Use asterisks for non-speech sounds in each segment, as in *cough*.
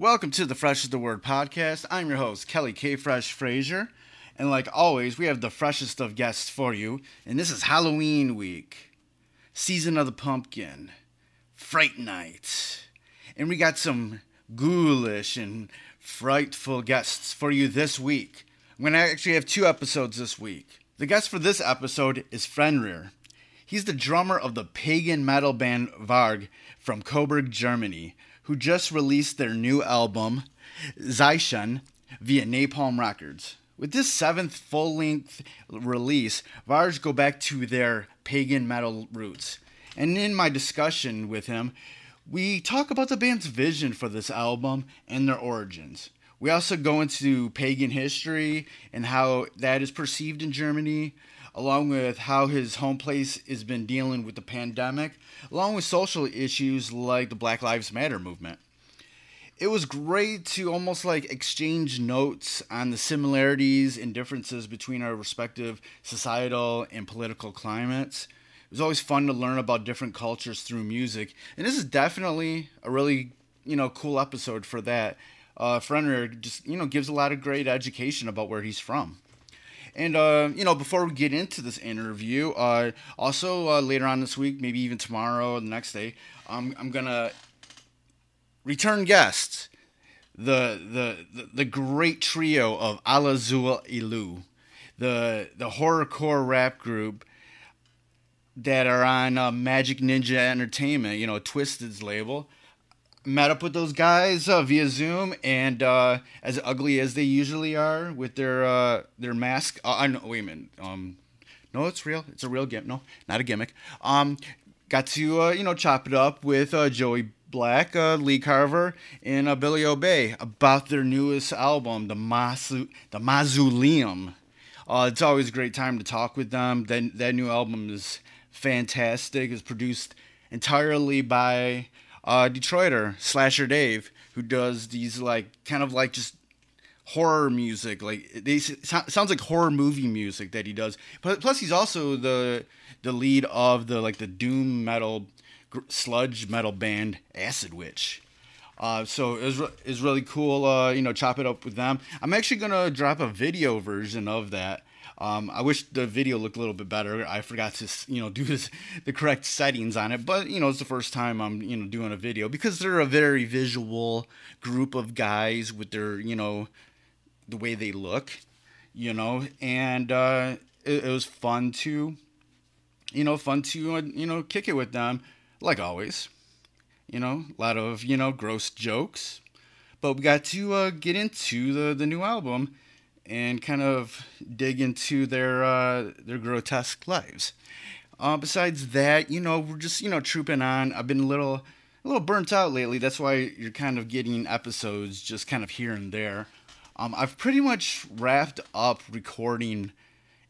Welcome to the Fresh is the Word podcast. I'm your host, Kelly K. Fresh Frazier. And like always, we have the freshest of guests for you. And this is Halloween week, season of the pumpkin, Fright Night. And we got some ghoulish and frightful guests for you this week. I'm going to actually have two episodes this week. The guest for this episode is Fenrir. He's the drummer of the pagan metal band Varg from Coburg, Germany, who just released their new album, Zeichen, via Napalm Records. With this seventh full length release, Varg go back to their pagan metal roots. And in my discussion with him, we talk about the band's vision for this album and their origins. We also go into pagan history and how that is perceived in Germany, along with how his home place has been dealing with the pandemic, along with social issues like the Black Lives Matter movement. It was great to almost like exchange notes on the similarities and differences between our respective societal and political climates. It was always fun to learn about different cultures through music, and this is definitely a really you know cool episode for that uh, Fenrir just you know gives a lot of great education about where he's from. And uh, you know, before we get into this interview, uh, also uh, later on this week, maybe even tomorrow or the next day, um, I'm gonna return guests, the the the, the great trio of Alla Xul Elu, the the horrorcore rap group that are on uh, Majik Ninja Entertainment, you know, Twiztid's label met up with those guys uh, via Zoom, and uh, as ugly as they usually are with their uh, their mask. Uh, I know. Wait a minute. Um, no, it's real. It's a real gimmick. No, not a gimmick. Um, got to uh, you know chop it up with uh, Joey Black, Lee Carver, and Billy Obey about their newest album, the Masu the Mausoleum. it's always a great time to talk with them. That that new album is fantastic. It's produced entirely by uh, Detroiter Slasher Dave, who does these like kind of like just horror music. Like they sounds like horror movie music that he does. But plus, he's also the the lead of the like the doom metal sludge metal band Acid Witch. Uh, so it was, it was really cool, uh, you know, chop it up with them. I'm actually going to drop a video version of that um, I wish the video looked a little bit better. I forgot to, you know, do *laughs* this, the correct settings on it. But you know, it's the first time I'm, you know, doing a video because they're a very visual group of guys with their, you know, the way they look, you know, and uh, it, it was fun to, you know, fun to, uh, you know, kick it with them, like always. You know, a lot of you know gross jokes, but we got to uh, get into the the new album and kind of dig into their uh, their grotesque lives. Uh, besides that, you know, we're just you know trooping on. I've been a little a little burnt out lately. That's why you're kind of getting episodes just kind of here and there. Um, I've pretty much wrapped up recording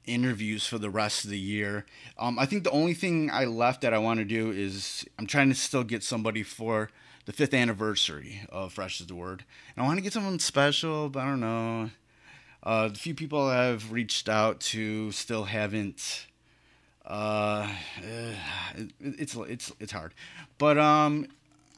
interviews for the rest of the year. Um, I think the only thing I left that I want to do is I'm trying to still get somebody for the fifth anniversary of Fresh is the Word. And I want to get someone special, but I don't know. Uh, a few people I've reached out to, still haven't. Uh, it, it's it's it's hard, but um,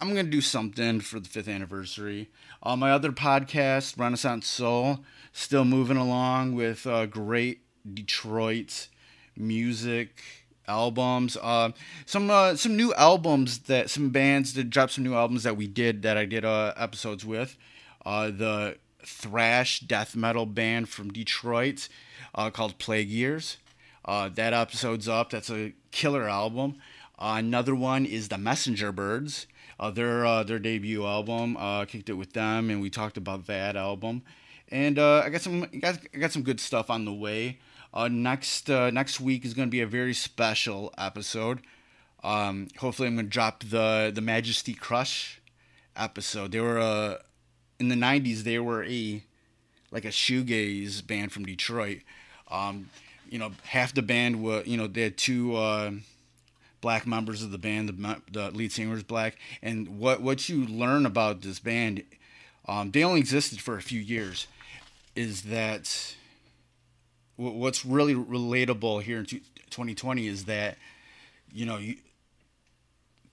I'm gonna do something for the fifth anniversary. Uh, my other podcast, Renaissance Soul, still moving along with uh, great Detroit music albums. Uh, some uh, some new albums that some bands that dropped some new albums that we did that I did uh, episodes with. Uh, the thrash death metal band from Detroit uh, called Plague Years. Uh, that episode's up. That's a killer album. Uh, another one is the Messenger Birds. Uh, their uh, their debut album. Uh, kicked it with them, and we talked about that album. And I got some got, I got some good stuff on the way. next next week is going to be a very special episode. Um, hopefully, I'm going to drop the the Majesty Crush episode. They were a in the 90s they were a like a shoegaze band from Detroit. Um, you know, half the band were you know they had two uh, black members of the band. The, the, lead singer was black, and what what you learn about this band, um, they only existed for a few years, is that what's really relatable here in 2020 is that you know you,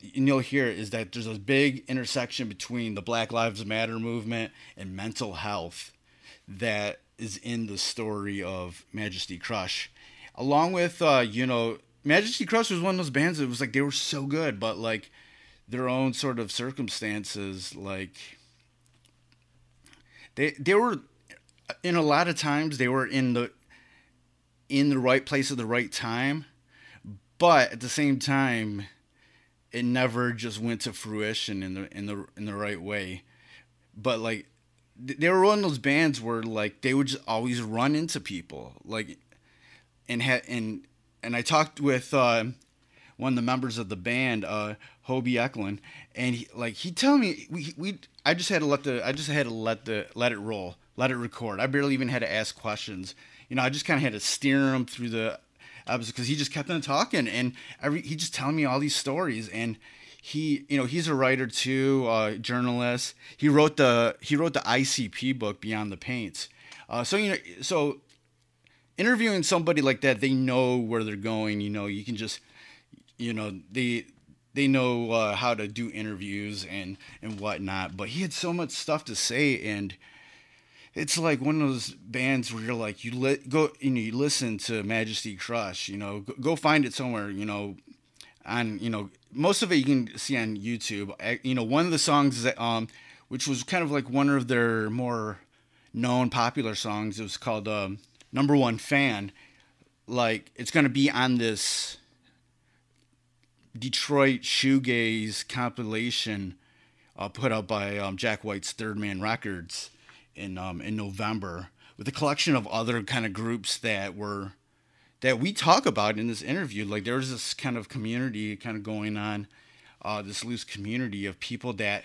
and you'll hear is that there's a big intersection between the Black Lives Matter movement and mental health that is in the story of Majesty Crush, along with uh, you know Majesty Crush was one of those bands that was like they were so good, but like their own sort of circumstances, like they they were in a lot of times they were in the in the right place at the right time, but at the same time, it never just went to fruition in the in the in the right way. But like they were one of those bands where like they would just always run into people like and had and and I talked with uh, one of the members of the band, uh, Hobey Echlin, and he, like he tell me we we I just had to let the I just had to let the let it roll, let it record. I barely even had to ask questions. You know, I just kind of had to steer him through the because he just kept on talking and every he just telling me all these stories and he you know he's a writer too uh, journalist. He wrote the he wrote the icp book beyond the paints. Uh, so you know so interviewing somebody like that they know where they're going you know you can just you know they they know uh, how to do interviews and and whatnot but he had so much stuff to say and it's like one of those bands where you're like you let go you know you listen to majesty crush you know go, go find it somewhere you know on you know most of it you can see on YouTube. You know, one of the songs that um, which was kind of like one of their more known popular songs. It was called um, "Number One Fan." Like it's gonna be on this Detroit shoegaze compilation uh, put out by um, Jack White's Third Man Records in um, in November with a collection of other kind of groups that were that we talk about in this interview. Like there was this kind of community kind of going on, uh, this loose community of people that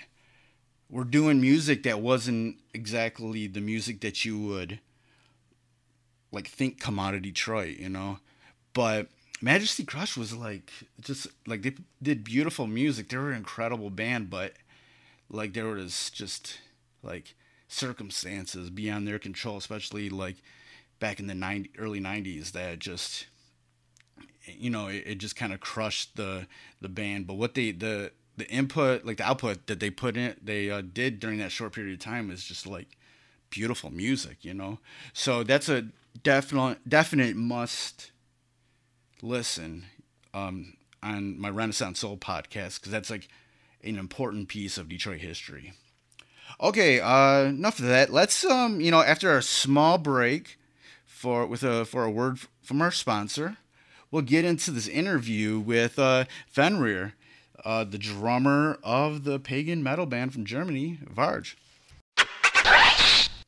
were doing music that wasn't exactly the music that you would like think come out of Detroit, you know. But Majesty Crush was like just like they did beautiful music. They were an incredible band, but like there was just like circumstances beyond their control, especially like back in the 90, early 90s that just you know it, it just kind of crushed the the band. But what they the the input like the output that they put in they uh, did during that short period of time is just like beautiful music you know? So that's a definite definite must listen um, on my renaissance soul podcast because that's like an important piece of detroit history okay uh enough of that let's um you know after a small break for with a for a word from our sponsor. We'll get into this interview with uh, Fenrir, uh, the drummer of the pagan metal band from Germany, Varg.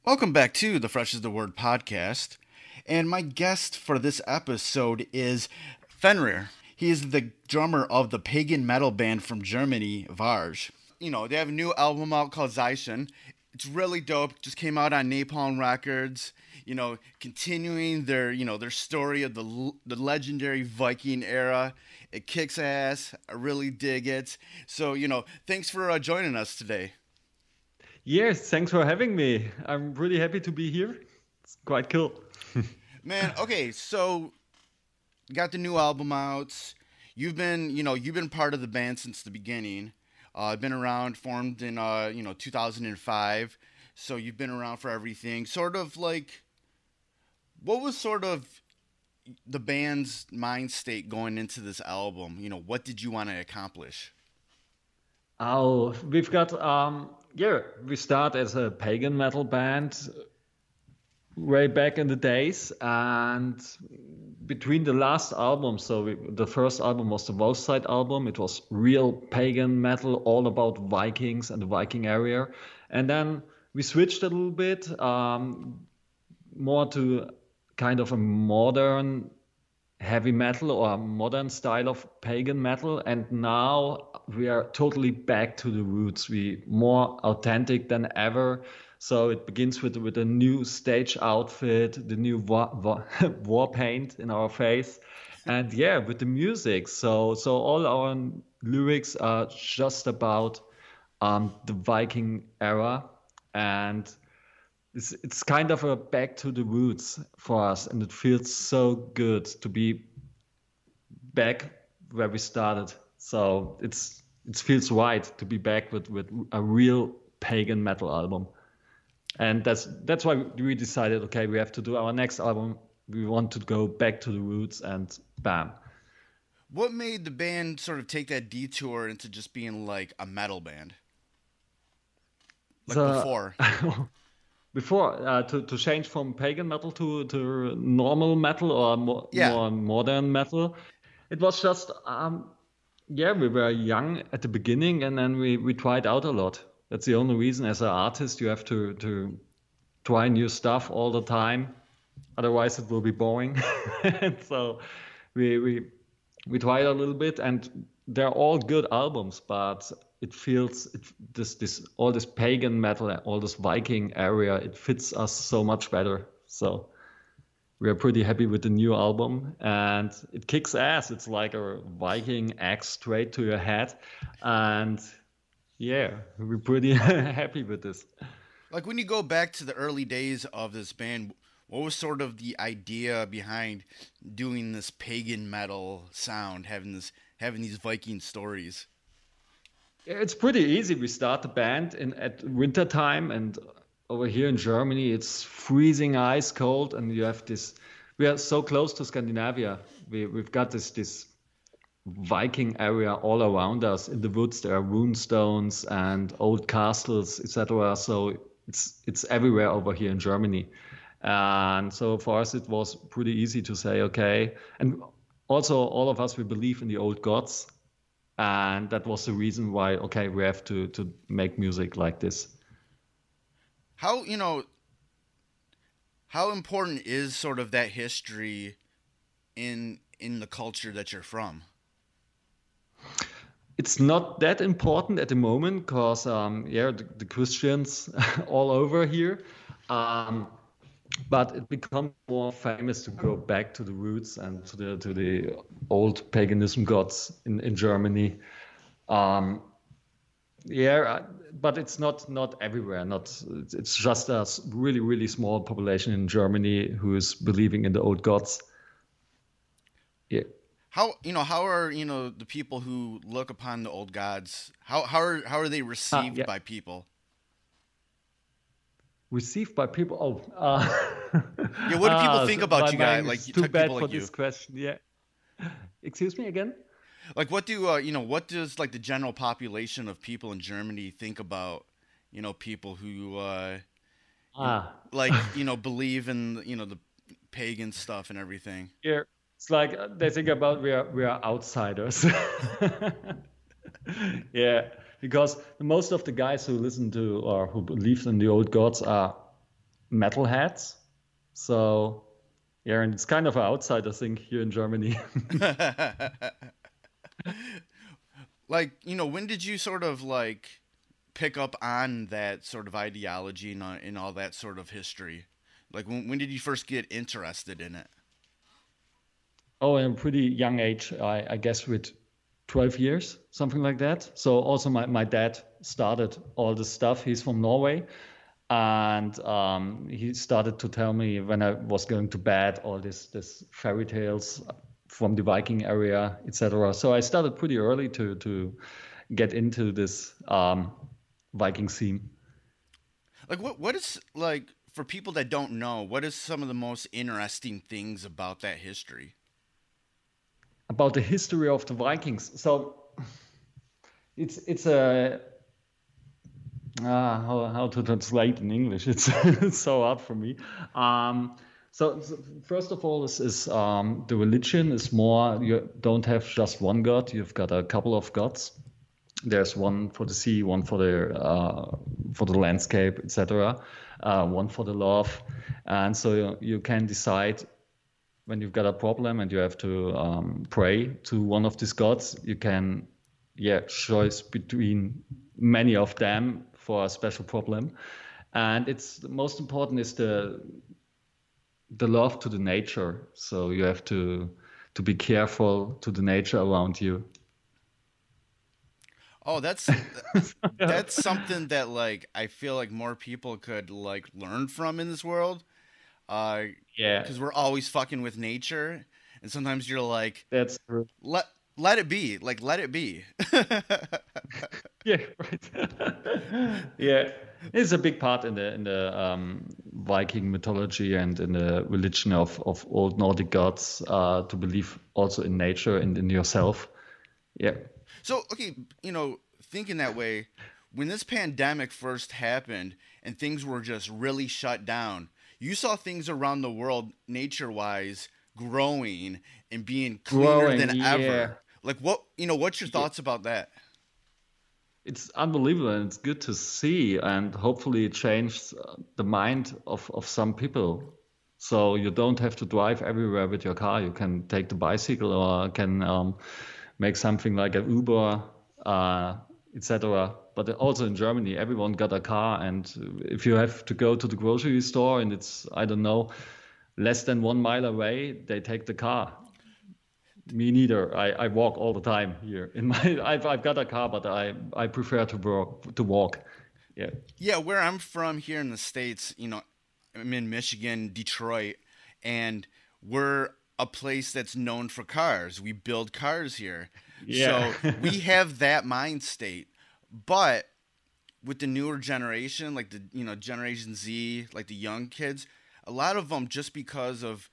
Welcome back to the Fresh is the Word podcast. And my guest for this episode is Fenrir. He is the drummer of the pagan metal band from Germany, Varg. You know, they have a new album out called Zeichen. It's really dope. Just came out on Napalm Records you know, continuing their, you know, their story of the the legendary Viking era. It kicks ass. I really dig it. So, you know, thanks for uh, joining us today. Yes, thanks for having me. I'm really happy to be here. It's quite cool. *laughs* Man, okay, so got the new album out. You've been, you know, you've been part of the band since the beginning. Uh, I've been around, formed in, uh, you know, 2005. So you've been around for everything. Sort of like what was sort of the band's mind state going into this album? You know, what did you want to accomplish? Oh, we've got um yeah, we start as a pagan metal band way back in the days and between the last album so we, the first album was the Wolfszeit album. It was real pagan metal all about vikings and the viking area. And then we switched a little bit um, more to kind of a modern heavy metal or modern style of pagan metal. And now we are totally back to the roots. We more authentic than ever so it begins with with a new stage outfit the new war, war, *laughs* war paint in our face. And yeah with the music. So so all our lyrics are just about um, the viking era. And it's it's kind of a back to the roots for us, and it feels so good to be back where we started. So it's it feels right to be back with with a real pagan metal album and that's that's why we decided okay we have to do our next album. We want to go back to the roots and bam. What made the band sort of take that detour into just being like a metal band? Like The- before. *laughs* Before uh, to, to change from pagan metal to, to normal metal or more, Yeah. more modern metal. It was just um, yeah we were young at the beginning and then we, we tried out a lot that's the only reason as an artist you have to, to try new stuff all the time. Otherwise it will be boring. And *laughs* so we, we we tried a little bit and they're all good albums but it feels it, this this all this pagan metal all this viking area it fits us so much better. So we are pretty happy with the new album and it kicks ass. It's like a viking axe straight to your head and yeah we're pretty *laughs* happy with this Like when you go back to the early days of this band, what was sort of the idea behind doing this pagan metal sound, having this having these Viking stories? It's pretty easy. We start the band in at winter time, and over here in Germany, it's freezing ice cold, and you have this. We are so close to Scandinavia. We we've got this this Viking area all around us. In the woods, there are rune stones and old castles, etc. So it's it's everywhere over here in Germany. And so for us, it was pretty easy to say, okay. And also, all of us we believe in the old gods, and that was the reason why okay we have to to make music like this How you know how important is sort of that history in in the culture that you're from? It's not that important at the moment because um, yeah the, the christians *laughs* all over here. Um, but it becomes more famous to go back to the roots and to the to the old paganism gods in, in germany. Um, yeah but it's not not everywhere not it's just a really really small population in germany who is believing in the old gods. Yeah How you know how are you know the people who look upon the old gods? How how are how are they received yeah. by people? received by people. Oh, uh, Yeah, what do *laughs* people ah, think about you guys? Like, too bad people for like you. this question. Yeah. Excuse me again. Like, what do uh, you know? What does like the general population of people in Germany think about you know people who uh, Ah, like *laughs* you know believe in you know the pagan stuff and everything? here it's like uh, they think about we are we are outsiders. *laughs* yeah, because most of the guys who listen to or who believe in the old gods are metalheads. So yeah, and it's kind of an outsider thing here in Germany. *laughs* like you know when did you sort of like pick up on that sort of ideology and, uh, and all that sort of history like when, when did you first get interested in it Oh, a pretty young age, I, I guess with 12 years, something like that. So also my, my dad started all this stuff. He's from Norway. And um, he started to tell me when I was going to bed all this, this fairy tales from the Viking area, etc. So I started pretty early to, to get into this um, Viking scene. like what what is like for people that don't know what is some of the most interesting things about that history about the history of the Vikings. So it's it's a ah, how, how to translate in English? *laughs* It's, it's so hard for me. Um, so, so first of all, is, is um, the religion is more. You don't have just one god. You've got a couple of gods. There's one for the sea, one for the uh, for the landscape, etc. Uh, one for the love, and so you, you can decide when you've got a problem and you have to um, pray to one of these gods, you can, yeah, choose between many of them for a special problem. And it's the most important is the the love to the nature. So you have to to be careful to the nature around you. oh that's *laughs* that's something that like i feel like more people could like learn from in this world uh Yeah, because we're always fucking with nature and sometimes you're like that's true. let let it be. Like let it be. *laughs* yeah, right. *laughs* yeah, it's a big part in the in the um, Viking mythology and in the religion of of old Nordic gods uh, to believe also in nature and in yourself. Yeah. So okay, you know, thinking that way, when this pandemic first happened and things were just really shut down, you saw things around the world nature wise growing and being cleaner growing, than ever. Like what you know, what's your thoughts about that? It's unbelievable and it's good to see and hopefully it changes the mind of, of some people. So you don't have to drive everywhere with your car. You can take the bicycle or can um, make something like an Uber, uh, etc. But also in Germany, everyone got a car, and if you have to go to the grocery store and it's I don't know less than one mile away, they take the car. Me neither. I, I walk all the time here. In my *laughs* I've, I've got a car, but I, I prefer to walk to walk. Yeah. Yeah, where I'm from here in the states, you know, I'm in Michigan, Detroit, and we're a place that's known for cars. We build cars here. Yeah. So *laughs* we have that mind state. But with the newer generation, like the you know Generation Z, like the young kids, a lot of them just because of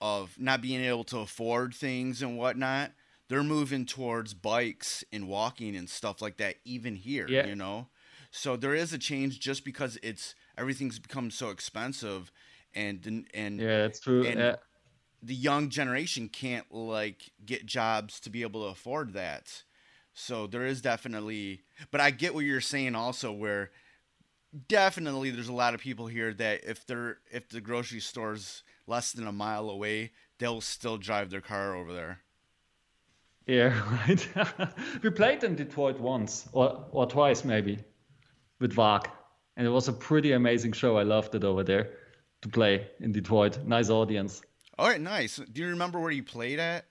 of not being able to afford things and whatnot, they're moving towards bikes and walking and stuff like that. Even here, yeah. you know, so there is a change just because it's everything's become so expensive, and and yeah, that's true. And yeah. The young generation can't like get jobs to be able to afford that. So there is definitely, but I get what you're saying also, where definitely there's a lot of people here that if they're if the grocery store's less than a mile away, they'll still drive their car over there. Yeah, *laughs* right. we played in Detroit once or or twice maybe with Varg, and it was a pretty amazing show. I loved it over there to play in Detroit. Nice audience. All right, nice. Do you remember where you played at?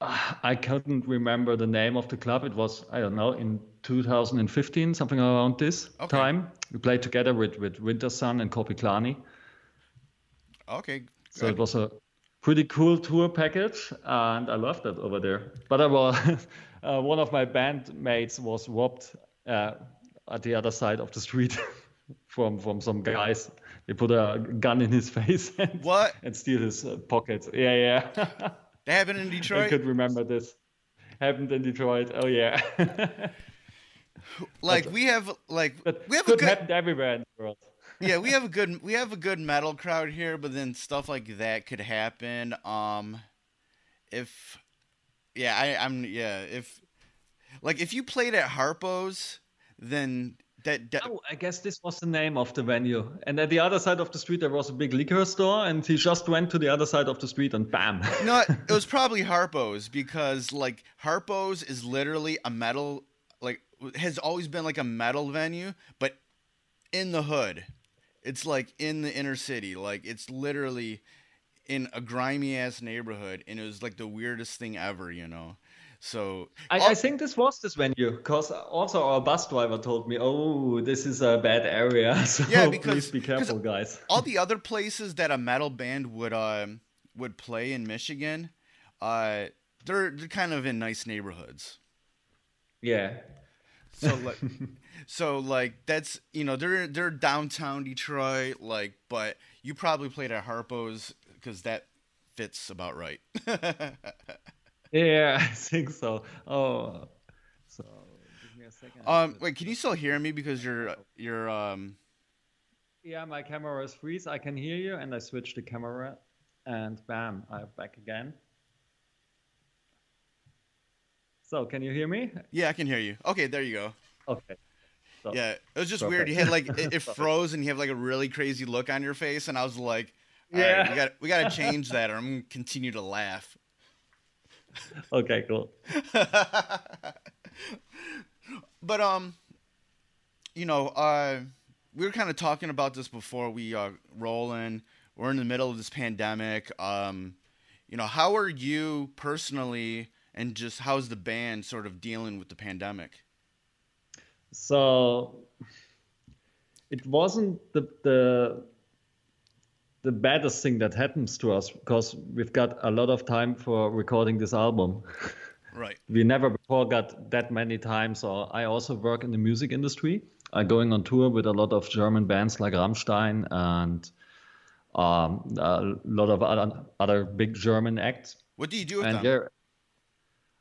*sighs* I couldn't remember the name of the club. It was I don't know in 2015, something around this okay. time. We played together with with Wintersun and Korpiklaani. Okay. Good. So it was a pretty cool tour package, and I loved it over there. But I was *laughs* uh, one of my bandmates was robbed uh, at the other side of the street *laughs* from from some guys. They put a gun in his face *laughs* and, what? and steal his uh, pockets. Yeah, yeah. *laughs* That happened in Detroit. I could remember this. Happened in Detroit. Oh yeah. *laughs* like we have like but we have could a good happen everywhere in the world. yeah, we have a good we have a good metal crowd here, but then stuff like that could happen. Um, if yeah, I, I'm yeah if like if you played at Harpo's, then that, that, oh, I guess this was the name of the venue. And at the other side of the street, there was a big liquor store, and he just went to the other side of the street and bam. no, *laughs* it was probably Harpo's because like Harpo's is literally a metal, like has always been like a metal venue, but in the hood. It's like in the inner city. Like it's literally in a grimy ass neighborhood, and it was like the weirdest thing ever, you know. So I, I, think this was this venue because also our bus driver told me, "Oh, this is a bad area, *laughs* so yeah, because, please be careful, guys." All the other places that a metal band would uh, would play in Michigan, uh, they're they're kind of in nice neighborhoods. Yeah. So like, *laughs* so like that's you know they're they're downtown Detroit, like, but you probably played at Harpo's because that fits about right. *laughs* Yeah, *laughs* I think so. Oh, so give me a second. Um, wait, can you still hear me because you're you're um. Yeah, my camera is freeze. I can hear you, and I switch the camera, and bam, I'm back again. So, can you hear me? Yeah, I can hear you. Okay, there you go. Okay. So, yeah, it was just perfect. weird. You had like it, it *laughs* froze, and you have like a really crazy look on your face, and I was like, "Yeah, right, we got we got to *laughs* change that, or I'm gonna continue to laugh." *laughs* okay, cool. *laughs* but um, you know, uh, we were kind of talking about this before we uh, roll in. We're in the middle of this pandemic. Um, you know, how are you personally, and just how's the band sort of dealing with the pandemic? So, it wasn't the the the baddest thing that happens to us because we've got a lot of time for recording this album. *laughs* Right. we never before got that many times. Or I also work in the music industry. I'm going on tour with a lot of German bands like Rammstein and um, a lot of other, other big German acts. What do you do with And them?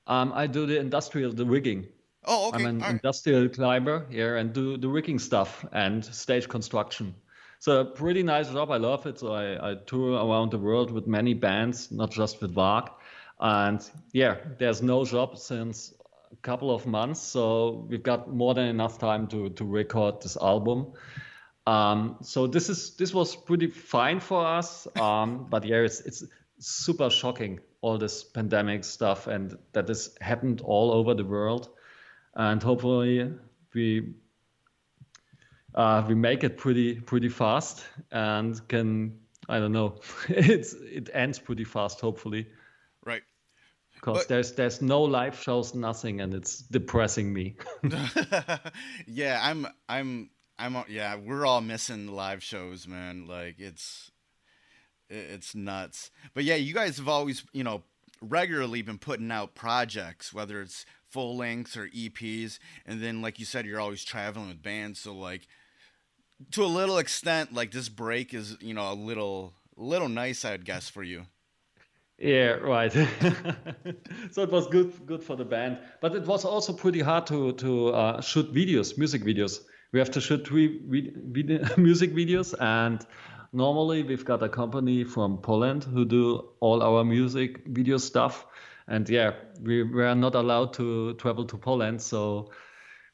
um, I do the industrial, the rigging. Oh, okay. I'm an all right. industrial climber here and do the rigging stuff and stage construction. So a pretty nice job. I love it. So I, I tour around the world with many bands, not just with Varg. And yeah, there's no job since a couple of months. So we've got more than enough time to, to record this album. Um, so this is this was pretty fine for us. Um, but yeah, it's it's super shocking all this pandemic stuff and that this happened all over the world. And hopefully we uh, we make it pretty pretty fast and can I don't know *laughs* it's it ends pretty fast hopefully Right. because But- there's there's no live shows nothing and it's depressing me. *laughs* *laughs* yeah, I'm I'm I'm yeah, we're all missing live shows, man. Like it's it's nuts. But yeah, you guys have always, you know, regularly been putting out projects, whether it's full lengths or EPs, and then like you said you're always traveling with bands, so like to a little extent like this break is, you know, a little little nice I'd guess for you. Yeah, right. *laughs* so it was good good for the band, but it was also pretty hard to to uh, shoot videos, music videos. We have to shoot three vid- vid- *laughs* music videos, and normally we've got a company from Poland who do all our music video stuff. And yeah, we were not allowed to travel to Poland, so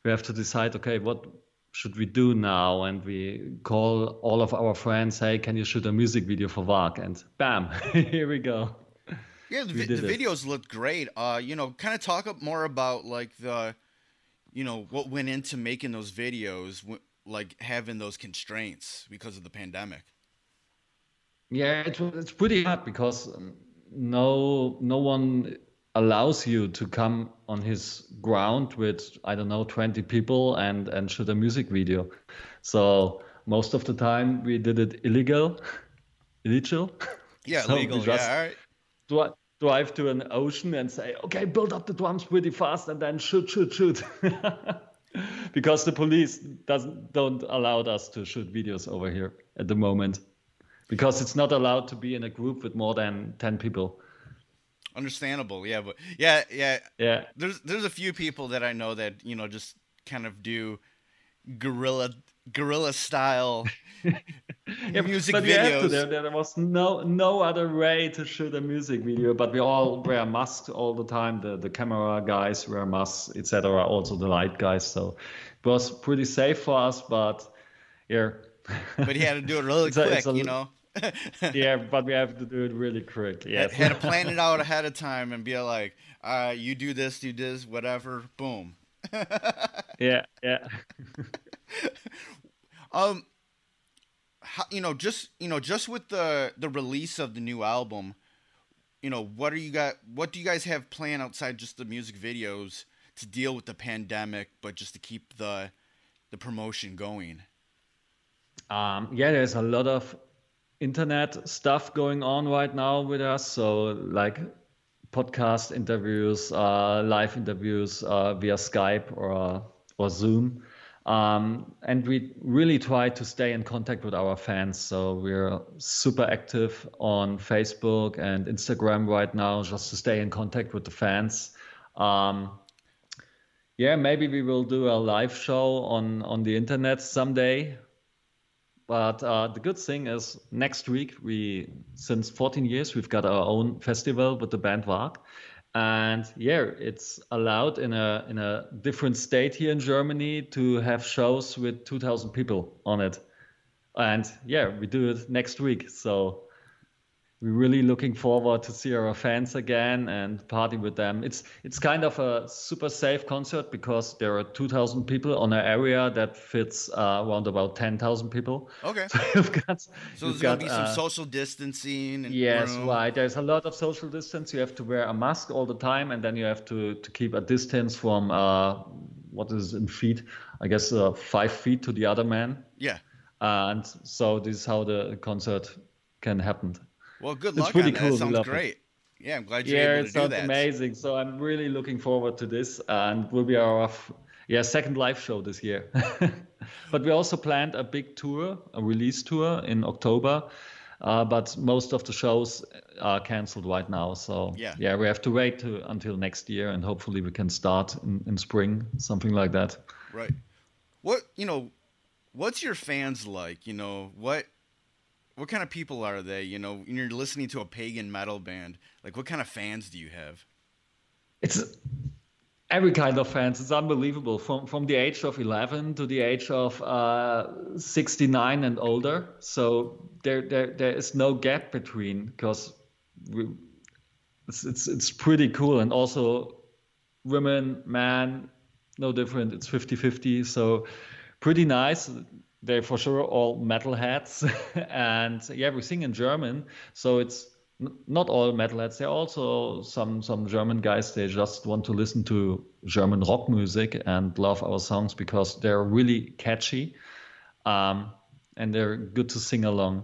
we have to decide. Okay, what should we do now? And we call all of our friends. Hey, can you shoot a music video for Varg? And bam, *laughs* here we go. Yeah, the, vi- the videos looked great. Uh, you know, kind of talk up more about like the, you know, what went into making those videos, like having those constraints because of the pandemic. Yeah, it, it's pretty hard because um, no no one allows you to come on his ground with I don't know 20 people and and shoot a music video. So most of the time we did it illegal, *laughs* illegal. *laughs* Yeah, *laughs* So legal. yeah, all right. Dri- drive to an ocean and say, okay, build up the drums pretty fast and then shoot, shoot, shoot. because the police doesn't don't allow us to shoot videos over here at the moment. Because it's not allowed to be in a group with more than ten people. Understandable. Yeah, but yeah, yeah. Yeah. There's there's a few people that I know that you know just kind of do guerrilla guerrilla style *laughs* Yeah, music but we have to. videos. There, there was no no other way to shoot a music video. But we all wear masks all the time. The the camera guys wear masks, etc. Also the light guys. So it was pretty safe for us. But yeah, but he had to do it really *laughs* It's quick, a- you know. *laughs* yeah. But we have to do it really quick. Yes. had to plan it out *laughs* ahead of time and be like, all right, you do this, do this, whatever, boom. *laughs* yeah. Yeah. Um, how, you know, just you know, just with the the release of the new album, you know, what are you got? What do you guys have planned outside just the music videos to deal with the pandemic, but just to keep the the promotion going? Um, yeah, there's a lot of internet stuff going on right now with us. So, like podcast interviews, uh, live interviews uh, via Skype or or Zoom. Um, and we really try to stay in contact with our fans. So we're super active on Facebook and Instagram right now, just to stay in contact with the fans. Um, yeah, maybe we will do a live show on on the internet someday. But uh, the good thing is, next week we, since 14 years, we've got our own festival with the band Varg, and yeah, it's allowed in a in a different state here in Germany to have shows with 2,000 people on it, and yeah, we do it next week. So we're really looking forward to see our fans again and party with them. It's it's kind of a super safe concert because there are 2,000 people on an area that fits uh, around about 10,000 people. Okay, *laughs* So you've got so you've there's gonna be some uh, social distancing. And Yes, room. right. There's a lot of social distance. You have to wear a mask all the time, and then you have to to keep a distance from uh, what is in feet? I guess uh, five feet to the other man. Yeah, And so this is how the concert can happen. Well, good luck. It's pretty cool. That sounds great. It. Yeah, I'm glad you're yeah, able to do that. Yeah, it sounds amazing. So I'm really looking forward to this, and will be our yeah second live show this year. *laughs* but we also planned a big tour, a release tour in October. Uh, but most of the shows are canceled right now. So yeah, yeah we have to wait to, until next year, and hopefully we can start in, in spring, something like that. Right. What you know? What's your fans like? You know what? What kind of people are they? You know, when you're listening to a pagan metal band, like what kind of fans do you have? It's every kind of fans. It's unbelievable. From from the age of 11 to the age of uh, 69 and older. So there there there is no gap between because it's, it's it's pretty cool and also women, man, no different. It's 50-50. So pretty nice. They're for sure all metalheads, *laughs* and yeah, we sing in German. So it's not all metalheads. There are also some some German guys. They just want to listen to German rock music and love our songs because they're really catchy, um, and they're good to sing along.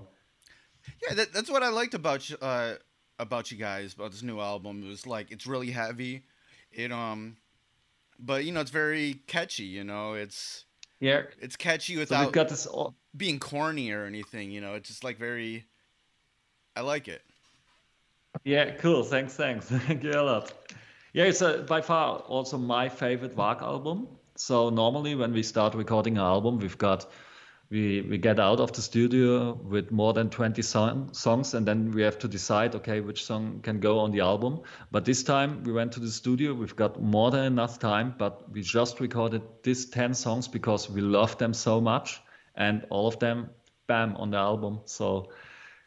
Yeah, that, that's what I liked about uh, about you guys about this new album. It was like it's really heavy, it um, but you know it's very catchy. You know, it's yeah, it's catchy without so got this all... being corny or anything. You know, it's just like very. I like it. Yeah, cool. Thanks, thanks. *laughs* Thank you a lot. Yeah, it's a, by far also my favorite Varg album. So normally when we start recording an album, we've got we we get out of the studio with more than 20 song, songs and then we have to decide okay which song can go on the album. But this time we went to the studio. We've got more than enough time but we just recorded these 10 songs because we love them so much and all of them bam on the album. So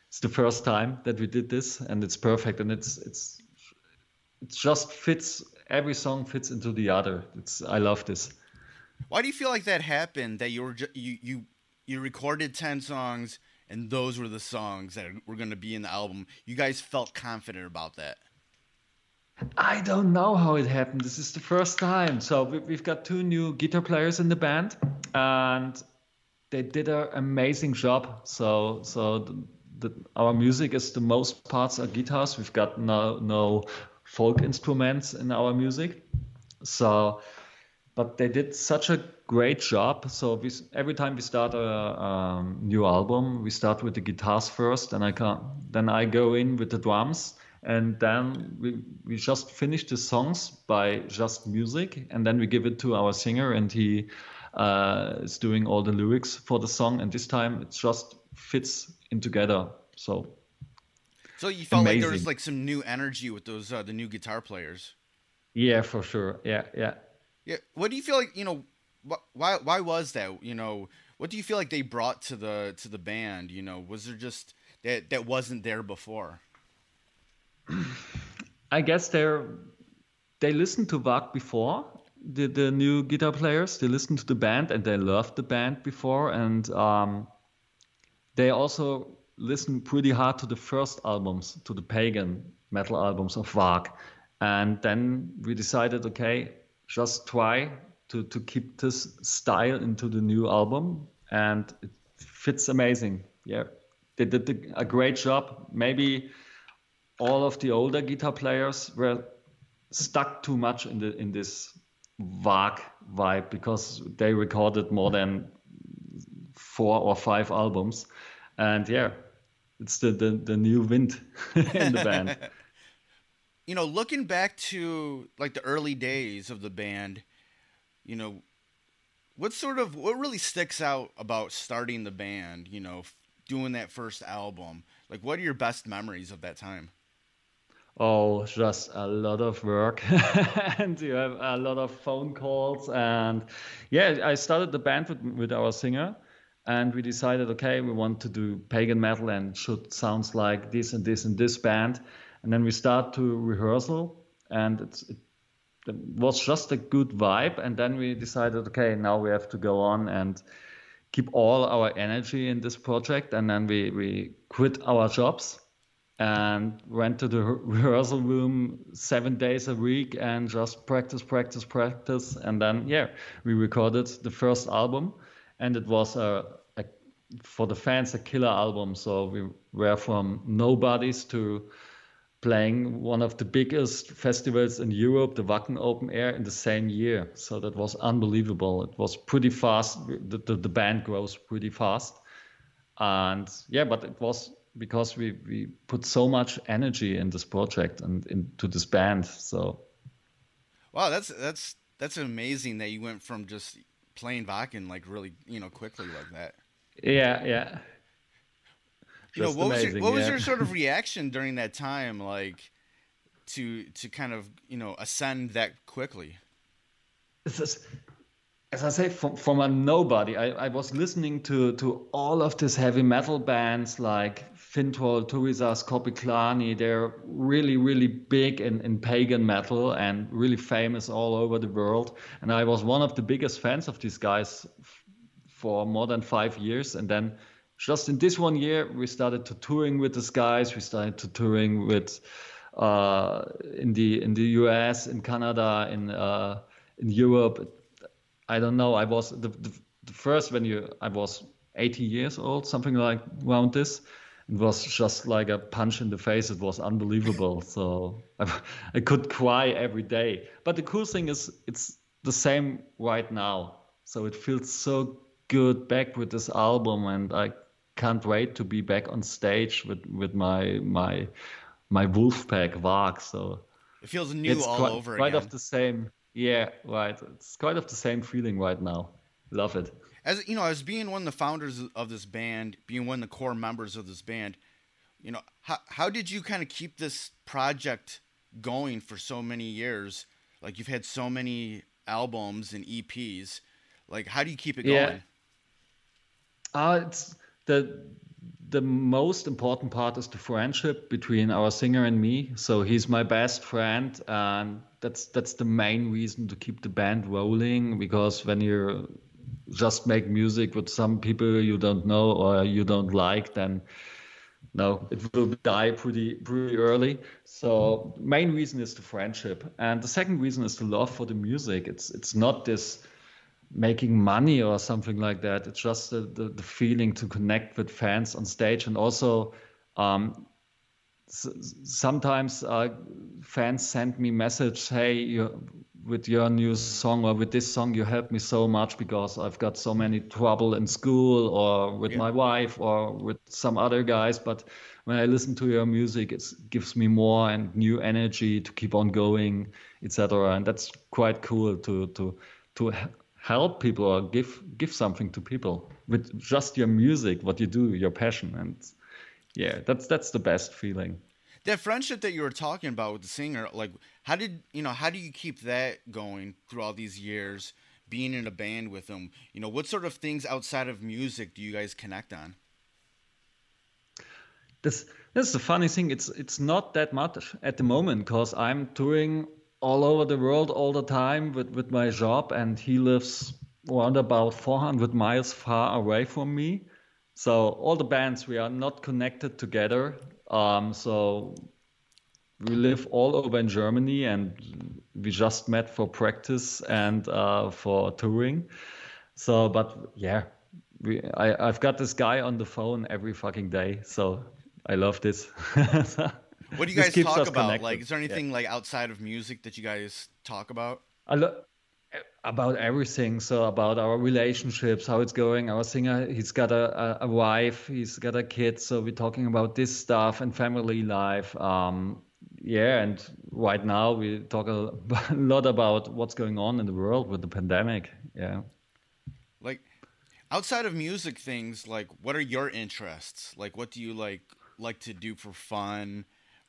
it's the first time that we did this and it's perfect and it's it's it just fits every song fits into the other. It's i love this. Why do you feel like that happened that you were you you you recorded 10 songs and those were the songs that were going to be in the album you guys felt confident about that I don't know how it happened. This is the first time. So we've got two new guitar players in the band, and they did an amazing job. So so the, our music is the most parts are guitars. We've got no no folk instruments in our music. So, but they did such a great job. So we, every time we start a um, new album, we start with the guitars first, and I can then I go in with the drums, and then we we just finish the songs by just music, and then we give it to our singer, and he uh, is doing all the lyrics for the song. And this time it just fits in together. So. So you felt amazing. like there was like some new energy with those uh, the new guitar players. Yeah, for sure. Yeah, yeah. Yeah. What do you feel like? You know, why why was that? You know, what do you feel like they brought to the to the band? You know, was there just that that wasn't there before? I guess they're they listened to Varg before the the new guitar players. They listened to the band and they loved the band before, and um, they also listened pretty hard to the first albums, to the pagan metal albums of Varg. And then we decided, okay, just try to, to keep this style into the new album. And it fits amazing. Yeah, they did a great job. Maybe all of the older guitar players were stuck too much in the in this Varg vibe because they recorded more than four or five albums and yeah it's the the, the new wind *laughs* in the band *laughs* you know looking back to like the early days of the band you know what sort of what really sticks out about starting the band you know doing that first album? Like what are your best memories of that time? Oh just a lot of work. *laughs* And you have a lot of phone calls. And yeah i started the band with, with our singer. And we decided okay we want to do pagan metal and should sounds like this and this and this band. And then we start to rehearsal. And it was just a good vibe and then we decided okay now we have to go on and keep all our energy in this project and then we we quit our jobs and went to the rehearsal room seven days a week and just practice practice practice and then yeah we recorded the first album and it was a, a for the fans a killer album. So we were from nobodies to playing one of the biggest festivals in Europe, the Wacken Open Air, in the same year. So that was unbelievable. It was pretty fast. The, the, the band grows pretty fast. And yeah, but it was because we, we put so much energy in this project and into this band. So Wow, that's that's that's amazing that you went from just playing Wacken like really, you know, quickly like that. Yeah, yeah you know what amazing, was your, what yeah. was your sort of *laughs* reaction during that time like to to kind of you know ascend that quickly is, as I say, from, from a nobody, I, I was listening to, to all of these heavy metal bands like Finntroll, Turisas, Korpiklaani. They're really, really big in, in pagan metal and really famous all over the world. And I was one of the biggest fans of these guys for more than five years. And then just in this one year, we started to touring with the guys. We started to touring with uh, in the in the US, in Canada, in uh, in Europe. I don't know. I was the, the, the first when you I was 80 years old, something like around this. It was just like a punch in the face. It was unbelievable. *laughs* so I, I could cry every day. But the cool thing is, it's the same right now. So it feels so good back with this album, and I can't wait to be back on stage with with my my my Wolfpack Varg. So it feels new all quite, over quite again. of the same. Yeah, right. It's quite of the same feeling right now. Love it. As you know, as being one of the founders of this band, being one of the core members of this band, you know, how how did you kind of keep this project going for so many years? Like you've had so many albums and EPs. Like how do you keep it yeah. going? Uh, it's the the most important part is the friendship between our singer and me. So he's my best friend, and that's that's the main reason to keep the band rolling. Because when you just make music with some people you don't know or you don't like, then no, it will die pretty pretty early. So main reason is the friendship, and the second reason is the love for the music. It's it's not this making money or something like that. It's just the, the, the feeling to connect with fans on stage and also um, sometimes uh, fans send me message, hey, you, with your new song or with this song, you helped me so much because I've got so many trouble in school or with yeah. my wife or with some other guys. But when I listen to your music, it gives me more and new energy to keep on going, etc. And that's quite cool to to to help people or give give something to people with just your music what you do your passion. And yeah that's that's the best feeling. That friendship that you were talking about with the singer like how did you know how do you keep that going through all these years being in a band with them? You know what sort of things outside of music do you guys connect on? This this is the funny thing. It's it's not that much at the moment because i'm touring all over the world all the time with, with my job, and he lives around about 400 miles far away from me. So all the bands we are not connected together. Um, so we live all over in Germany, and we just met for practice and uh, for touring. So, but yeah, we I, I've got this guy on the phone every fucking day. So I love this. *laughs* What do you guys talk about? Connected. Like, is there anything yeah. like outside of music that you guys talk about? I lo- about everything. So about our relationships, how it's going. Our singer, he's got a, a, a wife, he's got a kid. So we're talking about this stuff and family life. Um, yeah, and right now we talk a, a *laughs* lot about what's going on in the world with the pandemic. Yeah. Like outside of music things, like what are your interests? Like what do you like like to do for fun?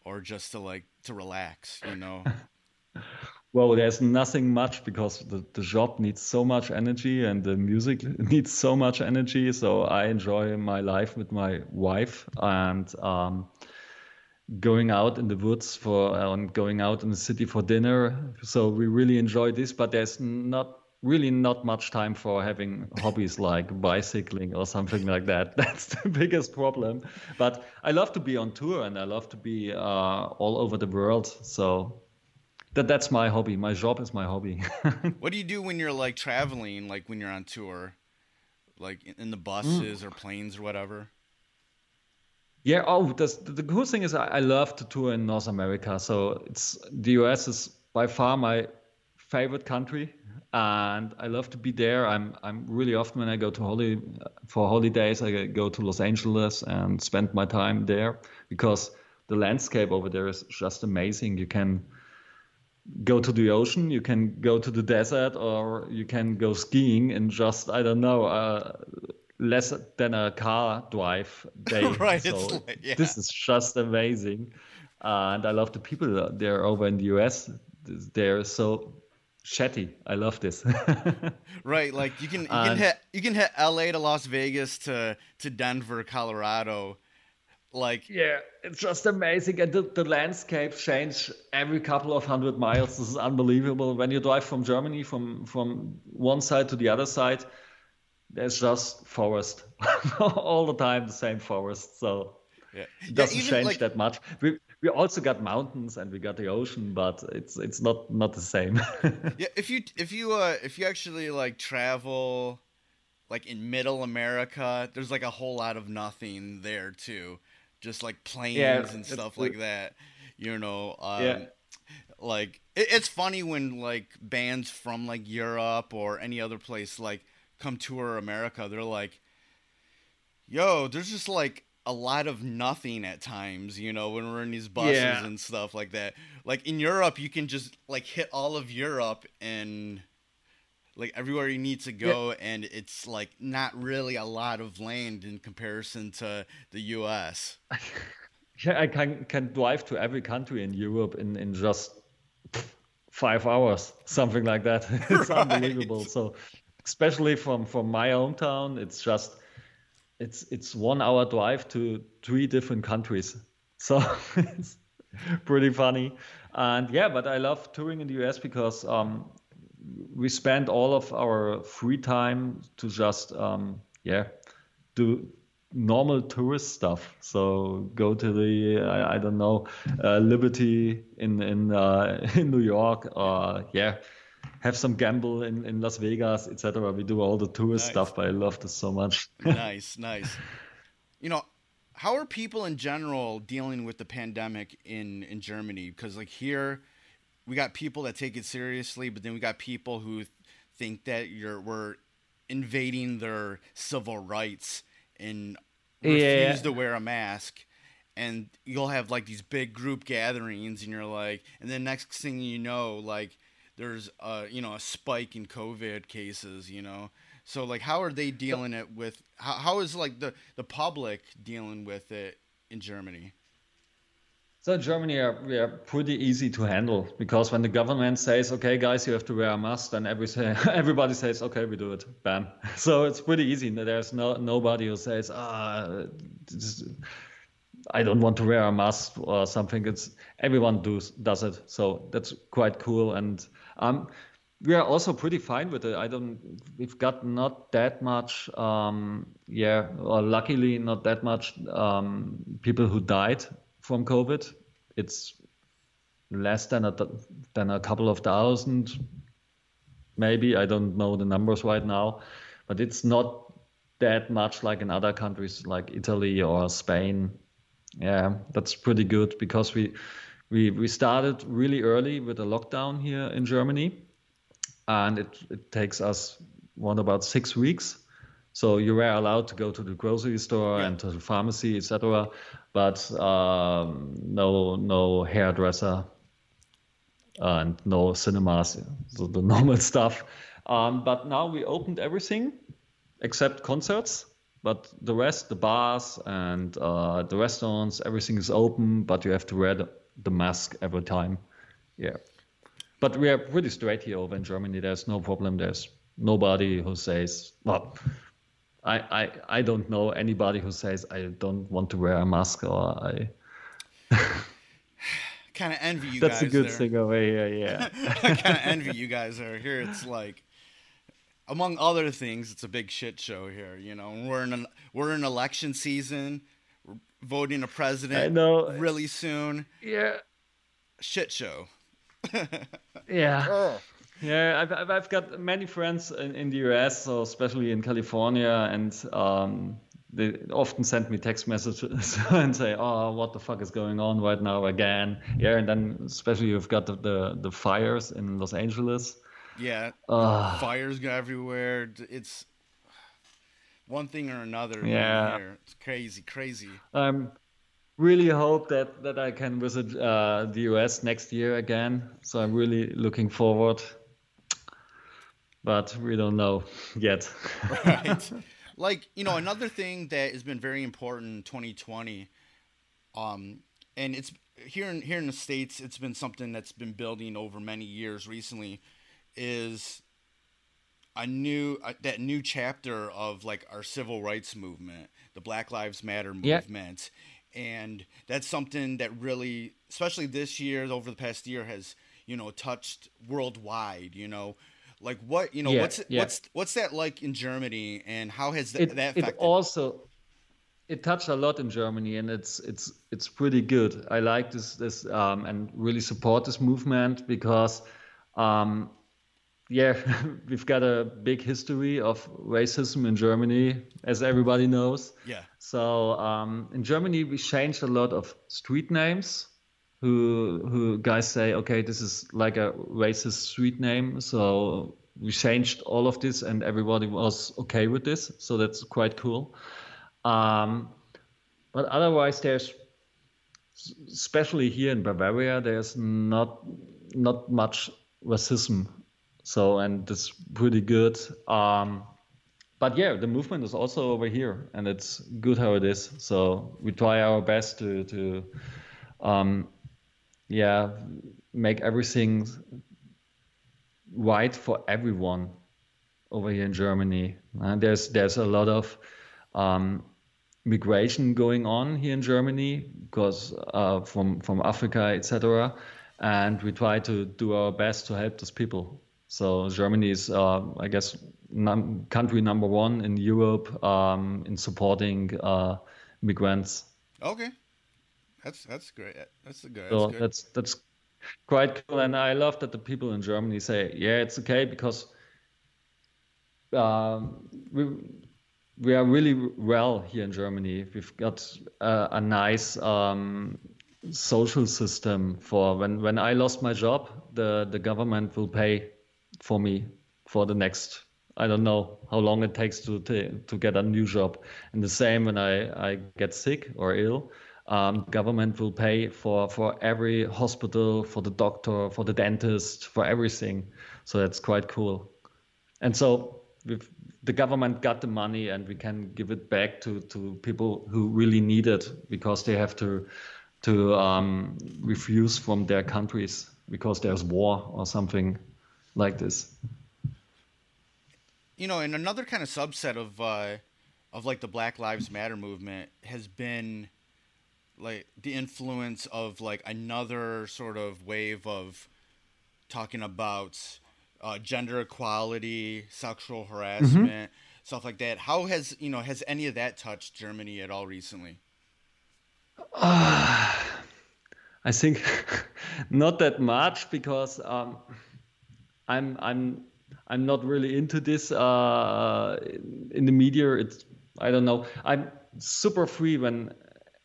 Or just to like to relax, you know? *laughs* well, there's nothing much because the, the job needs so much energy and the music *laughs* needs so much energy. So I enjoy my life with my wife and um, going out in the woods for um, going out in the city for dinner. So we really enjoy this, but there's not really not much time for having hobbies like bicycling or something like that. *laughs* That's the biggest problem. But I love to be on tour and I love to be uh, all over the world. So that that's my hobby. My job is my hobby. *laughs* what do you do when you're like traveling, like when you're on tour? like in the buses mm. or planes or whatever? Yeah. Oh, the the cool thing is I, I love to tour in North America. So it's the US is by far my favorite country, and I love to be there. I'm I'm really often when I go to holiday for holidays, I go to Los Angeles and spend my time there because the landscape over there is just amazing. You can go to the ocean, you can go to the desert, or you can go skiing in just I don't know uh, less than a car drive day. *laughs* right. So like, yeah. this is just amazing, uh, and I love the people there over in the US. They're so chatty. I love this. *laughs* right, like you can you can uh, hit you can hit LA to Las Vegas to to Denver, Colorado. Like yeah, it's just amazing, and the, the landscape change every couple of hundred miles. This is unbelievable. When you drive from Germany from from one side to the other side, there's just forest *laughs* all the time, the same forest. So yeah. it doesn't yeah, change like, that much. We we also got mountains and we got the ocean, but it's it's not not the same. *laughs* yeah, if you if you uh if you actually like travel like in middle America, there's like a whole lot of nothing there too. Just like plains yeah, and stuff like that. You know, um, yeah. like it, it's funny when like bands from like Europe or any other place like come tour America, they're like, "Yo, there's just like a lot of nothing at times, you know, when we're in these buses yeah. and stuff like that. Like in Europe, you can just like hit all of Europe and like everywhere you need to go yeah. and it's like not really a lot of land in comparison to the US. *laughs* yeah, I can can drive to every country in Europe in in just 5 hours, something like that. *laughs* it's *laughs* right. unbelievable. So especially from from my hometown, it's just it's it's one hour drive to three different countries. *laughs* So it's pretty funny. And yeah, but I love touring in the US because um, we spend all of our free time to just um, yeah do normal tourist stuff. So go to the I, I don't know uh, Liberty in in uh, *laughs* in New York or yeah have some gamble in, in Las Vegas, etc. We do all the tourist nice. stuff, but I love this so much. *laughs* nice, nice. You know, how are people in general dealing with the pandemic in in Germany? Because like here, we got people that take it seriously, but then we got people who think that you're we're invading their civil rights and refuse yeah. to wear a mask and you'll have like these big group gatherings and you're like and then next thing you know like there's a you know a spike in COVID cases. You know, so like how are they dealing it with? How, how is like the the public dealing with it in Germany? So Germany are, we are pretty easy to handle because when the government says, "Okay, guys, you have to wear a mask," then every *laughs* everybody says, "Okay, we do it." Bam. *laughs* So it's pretty easy. There's no nobody who says, "Ah, I don't want to wear a mask" or something. It's everyone does does it. So that's quite cool and um, we are also pretty fine with it. I don't. We've got not that much. Um, yeah, luckily not that much um, people who died from COVID. It's less than a than a couple of thousand, maybe. I don't know the numbers right now, but it's not that much like in other countries like Italy or Spain. Yeah, that's pretty good because we we we started really early with a lockdown here in Germany, and it it takes us one about six weeks. So you were allowed to go to the grocery store and to the pharmacy, etc., but um, no no hairdresser and no cinemas, so the *laughs* normal stuff. Um, but now we opened everything except concerts. But the rest, the bars and uh, the restaurants, everything is open. But you have to wear the the mask every time. Yeah. But we are pretty straight here over in Germany. There's no problem. There's nobody who says, well, I, I, I don't know anybody who says I don't want to wear a mask or I. *laughs* kind of envy you That's guys. a good there. thing over here, yeah. *laughs* I kind of envy you guys are here. It's like, among other things, it's a big shit show here. You know, we're in an we're in election season voting a president I know. really soon. Yeah. Shit show. *laughs* yeah. yeah, I've, I've got many friends in, in the US, so especially in California, and um, they often send me text messages *laughs* and say, "Oh, what the fuck is going on right now again?" Yeah, and then especially you've got the the, the fires in Los Angeles. Yeah, uh, fires go everywhere. It's one thing or another. Yeah, it's crazy, crazy. I'm really hope that that I can visit uh, the US next year again. So I'm really looking forward, but we don't know *laughs* yet. right. *laughs* Like you know, another thing that has been very important in 2020, um, and it's here in here in the states, it's been something that's been building over many years recently, is a new uh, that new chapter of like our civil rights movement, the Black Lives Matter movement. Yeah and that's something that really, especially this year, over the past year, has you know touched worldwide. You know, like what you know, yeah, what's yeah. what's what's that like in Germany, and how has th- it, that affected? It also it touched a lot in Germany, and it's it's it's pretty good. I like this this um, and really support this movement because. Um, yeah, *laughs* we've got a big history of racism in Germany, as everybody knows. Yeah. So um, in Germany, we changed a lot of street names. Who who guys say, okay, this is like a racist street name, so we changed all of this, and everybody was okay with this. So that's quite cool. Um, but otherwise, there's especially here in Bavaria, there's not not much racism so, and it's pretty good. Um, but yeah, the movement is also over here, and it's good how it is. So we try our best to to, um, yeah, make everything right for everyone over here in Germany. And there's there's a lot of um, migration going on here in Germany because uh, from from Africa, etc. And we try to do our best to help those people. So Germany is, uh, I guess, num- country number one in Europe um, in supporting uh, migrants. Okay, that's that's great. That's a good. So that's, that's that's quite cool, and I love that the people in Germany say, "Yeah, it's okay," because um, we we are really well here in Germany. We've got uh, a nice um, social system for when when I lost my job, the the government will pay for me for the next I don't know how long it takes to to, to get a new job. And the same when I, I get sick or ill, um, government will pay for for every hospital, for the doctor, for the dentist, for everything. So that's quite cool. And so the government got the money and we can give it back to, to people who really need it because they have to to um, refuse from their countries because there's war or something like this. You know, and another kind of subset of uh, of like the Black Lives Matter movement has been like the influence of like another sort of wave of talking about uh, gender equality, sexual harassment, mm-hmm. stuff like that. How has you know has any of that touched Germany at all recently? Uh, *sighs* I think *laughs* not that much because um, I'm I'm I'm not really into this uh, in the media. It's I don't know. I'm super free when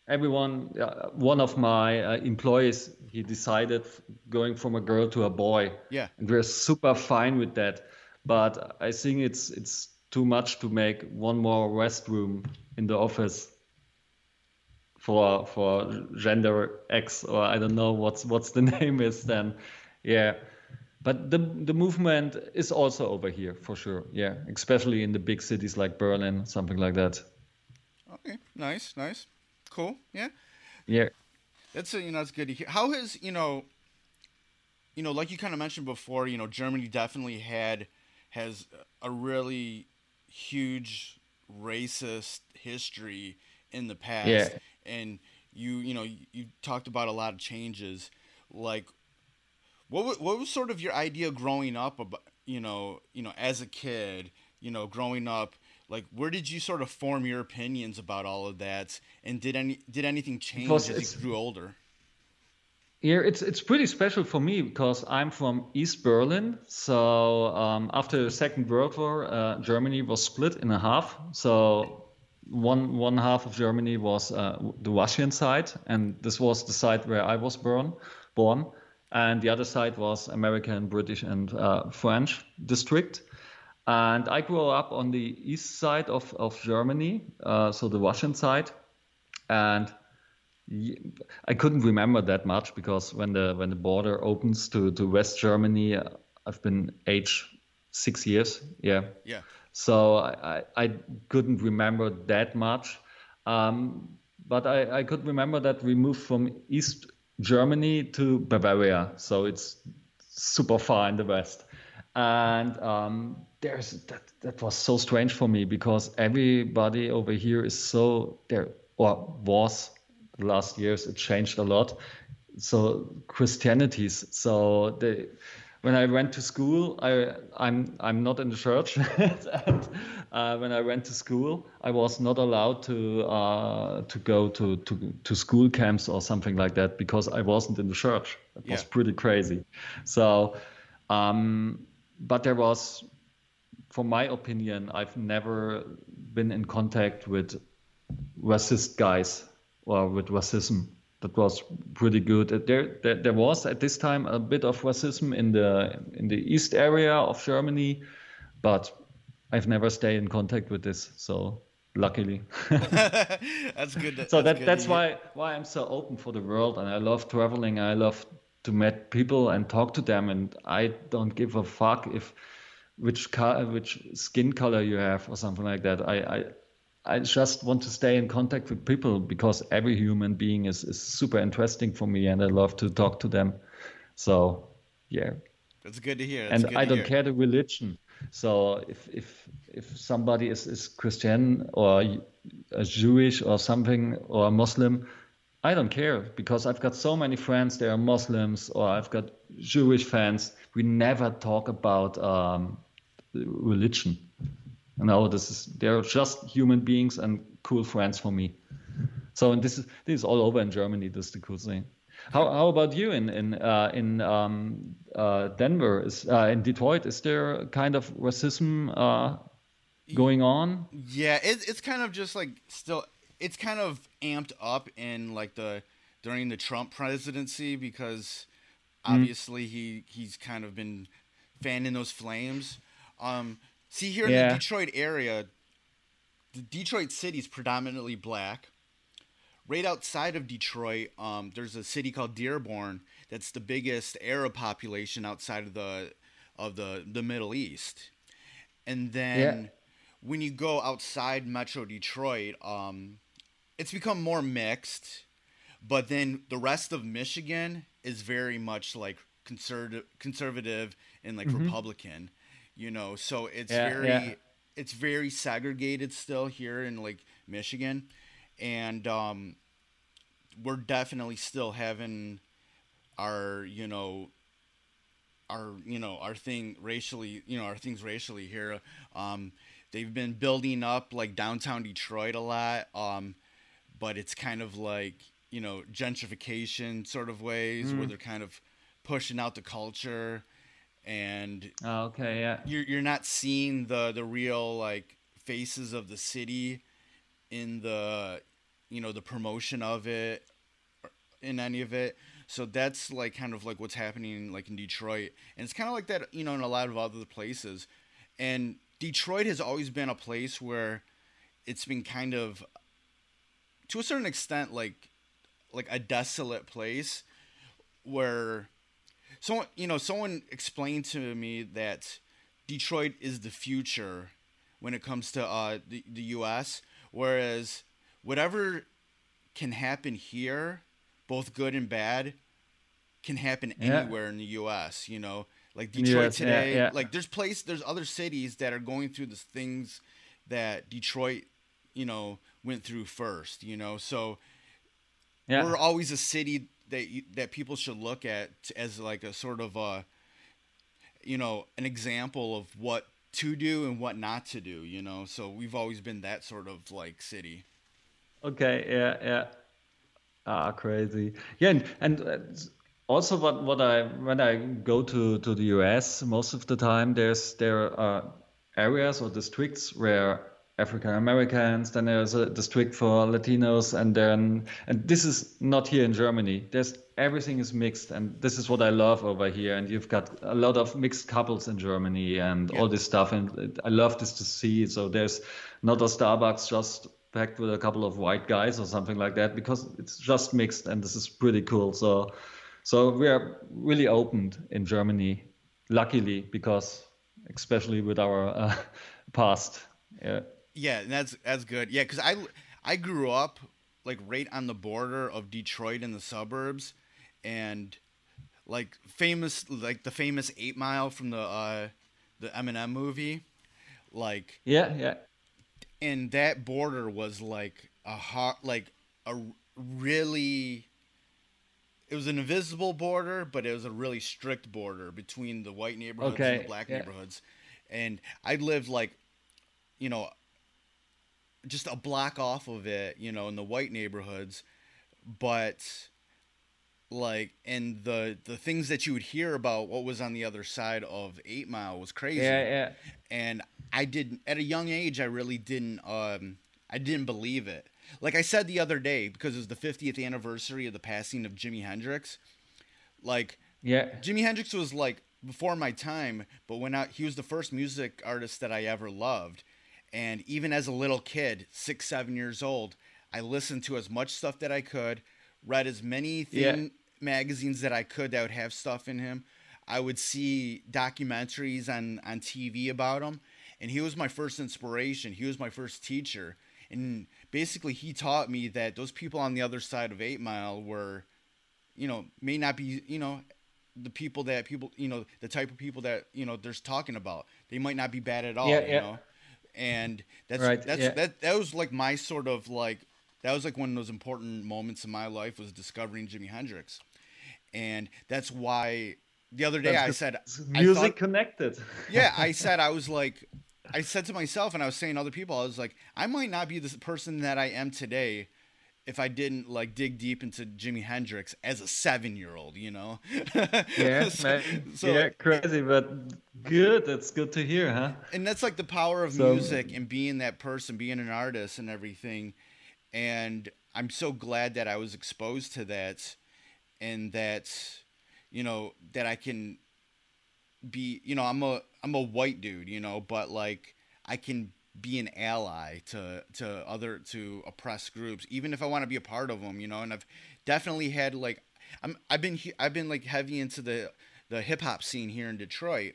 everyone. Uh, one of my uh, employees he decided going from a girl to a boy. Yeah, and we're super fine with that. But I think it's it's too much to make one more restroom in the office for for gender X or I don't know what's what's the *laughs* name is then. Yeah but the the movement is also over here for sure. Yeah, especially in the big cities like Berlin, something like that. Okay, nice, nice, cool. Yeah, yeah. That's you know that's good to hear. How has you know, you know, like you kind of mentioned before, you know, Germany definitely had has a really huge racist history in the past, yeah. and you you know you, you talked about a lot of changes. Like, what was, what was sort of your idea growing up about you know you know as a kid you know growing up like where did you sort of form your opinions about all of that and did any did anything change as you grew older Yeah, it's it's pretty special for me because I'm from East Berlin. So um, after the Second World War, uh, Germany was split in a half. So one one half of Germany was uh, the Russian side, and this was the side where I was born, born, and the other side was American, British, and uh, French district. And I grew up on the east side of of Germany, uh, so the Russian side, and I couldn't remember that much because when the when the border opens to, to West Germany, I've been age six years. Yeah. Yeah. So I, I couldn't remember that much. Um, but I, I could remember that we moved from East Germany to Bavaria. So it's super far in the West. And um, there's that, that was so strange for me because everybody over here is so there or was the last years it changed a lot so christianities so they when I went to school, I, I'm I'm not in the church, *laughs* and uh, when I went to school, I was not allowed to uh, to go to, to to school camps or something like that because I wasn't in the church. It yeah. was pretty crazy. So, um, but there was, for my opinion, I've never been in contact with racist guys or with racism. That was pretty good. There, there, there was at this time a bit of racism in the in the east area of Germany, but I've never stayed in contact with this. So luckily, *laughs* that's good. To, so that's that that's why why I'm so open for the world, and I love traveling. I love to meet people and talk to them, and I don't give a fuck if which car, which skin color you have or something like that. I, I I just want to stay in contact with people because every human being is, is super interesting for me and I love to talk to them. So, yeah. That's good to hear. That's and I don't hear. care the religion. So if if if somebody is, is Christian or a Jewish or something or a Muslim, I don't care because I've got so many friends. They are Muslims or I've got Jewish fans. We never talk about um, religion. No, this is they're just human beings and cool friends for me. So and this is this is all over in Germany. This is the cool thing. How how about you in in uh, in um, uh, Denver? Is uh, in Detroit? Is there kind of racism uh, going on? Yeah, it, it's kind of just like still. It's kind of amped up in like the during the Trump presidency because mm. obviously mm. he he's kind of been fanning those flames. Um, See here yeah. in the Detroit area, the Detroit city is predominantly black. Right outside of Detroit, um, there's a city called Dearborn that's the biggest Arab population outside of the of the the Middle East. And then yeah. when you go outside Metro Detroit, um, it's become more mixed. But then the rest of Michigan is very much like conservative, conservative and like mm-hmm. Republican you know so it's yeah, very yeah. it's very segregated still here in like michigan and um we're definitely still having our you know our you know our thing racially you know our things racially here um they've been building up like downtown detroit a lot um but it's kind of like you know gentrification sort of ways mm. where they're kind of pushing out the culture and oh, okay, yeah, you're you're not seeing the the real like faces of the city in the you know the promotion of it in any of it. So that's like kind of like what's happening like in detroit. And it's kind of like that you know in a lot of other places. And detroit has always been a place where it's been kind of to a certain extent like like a desolate place where someone you know someone explained to me that Detroit is the future when it comes to uh, the the U.S. Whereas whatever can happen here, both good and bad, can happen yeah. anywhere in the U.S. You know, like Detroit yes, today. Yeah, yeah. Like there's place, there's other cities that are going through the things that Detroit, you know, went through first. You know, so we're always a city that you, that people should look at as like a sort of a you know an example of what to do and what not to do you know? So we've always been that sort of like city. Okay yeah yeah. Ah crazy. Yeah and, and uh, also what what I when I go to to the US most of the time there's there are areas or districts where African Americans, then there's a district for Latinos, and then and this is not here in Germany. There's everything is mixed, and this is what I love over here. And you've got a lot of mixed couples in Germany and yeah. all this stuff, and I love this to see. So there's not a Starbucks just packed with a couple of white guys or something like that because it's just mixed, and this is pretty cool. So so we are really opened in Germany, luckily because especially with our uh, *laughs* past. Yeah. Yeah, that's that's good. Yeah, because I I grew up like right on the border of Detroit in the suburbs, and like famous like the famous Eight Mile from the uh, the Eminem movie, like yeah yeah, and that border was like a hot like a really it was an invisible border, but it was a really strict border between the white neighborhoods okay. and the black yeah. neighborhoods. And I lived like, you know, just a block off of it, you know, in the white neighborhoods, but like and the the things that you would hear about what was on the other side of 8 Mile was crazy. Yeah, yeah. And I didn't at a young age I really didn't um I didn't believe it. Like I said the other day because it was the 50th anniversary of the passing of Jimi Hendrix. Like yeah. Jimi Hendrix was like before my time, but when I, he was the first music artist that I ever loved and even as a little kid, six, seven years old, I listened to as much stuff that I could, read as many thing. Magazines that I could that would have stuff in him. I would see documentaries on, on TV about him. And he was my first inspiration. He was my first teacher. And basically, he taught me that those people on the other side of Eight Mile were, you know, may not be, you know, the people that people, you know, the type of people that, you know, there's talking about. They might not be bad at all, yeah, you know and that's right, that's yeah. that that was like my sort of like that was like one of those important moments in my life was discovering Jimi Hendrix, and that's why the other day that's I said music I thought, connected. *laughs* yeah, I said I was like I said to myself and I was saying to other people I was like I might not be the person that I am today if I didn't like dig deep into Jimi Hendrix as a seven year old, you know? *laughs* yeah, so, yeah, crazy, but good. That's good to hear, huh? And that's like the power of so, music and being that person, being an artist and everything. And I'm so glad that I was exposed to that and that, you know, that I can be, you know, I'm a, I'm a white dude, you know, but like I can be an ally to to other to oppressed groups even if i want to be a part of them you know and i've definitely had like i'm i've been i've been like heavy into the the hip hop scene here in detroit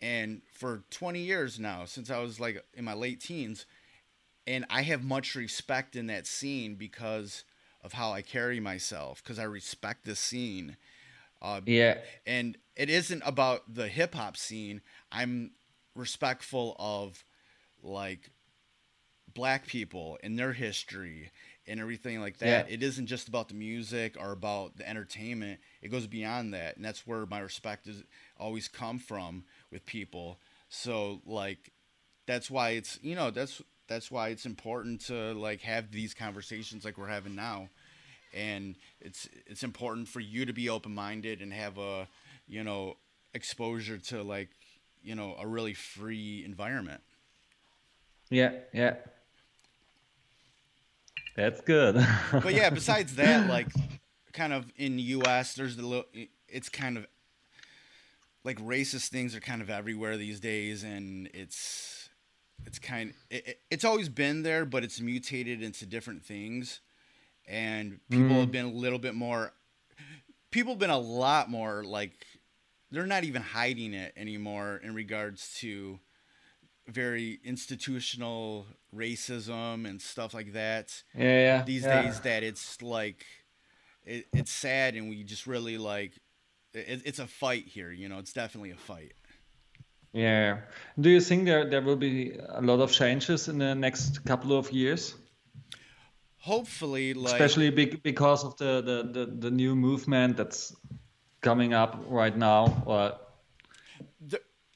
and for 20 years now since i was like in my late teens and i have much respect in that scene because of how i carry myself because i respect the scene uh, yeah and it isn't about the hip hop scene i'm respectful of like black people and their history and everything like that. Yeah. It isn't just about the music or about the entertainment. It goes beyond that, and that's where my respect has always come from with people. So like, that's why it's you know that's that's why it's important to like have these conversations like we're having now, and it's it's important for you to be open minded and have a you know exposure to like you know a really free environment. Yeah, yeah. That's good. *laughs* but yeah, besides that, like, kind of in the U.S., there's the little. It's kind of like racist things are kind of everywhere these days, and it's it's kind. It, it's always been there, but it's mutated into different things, and people mm. have been a little bit more. People have been a lot more like they're not even hiding it anymore in regards to very institutional racism and stuff like that. Yeah, yeah. These yeah. days, that it's like, it, it's sad, and we just really like, it, it's a fight here. You know, it's definitely a fight. Yeah. Do you think there there will be a lot of changes in the next couple of years? Hopefully, like especially because of the, the, the, the new movement that's coming up right now, or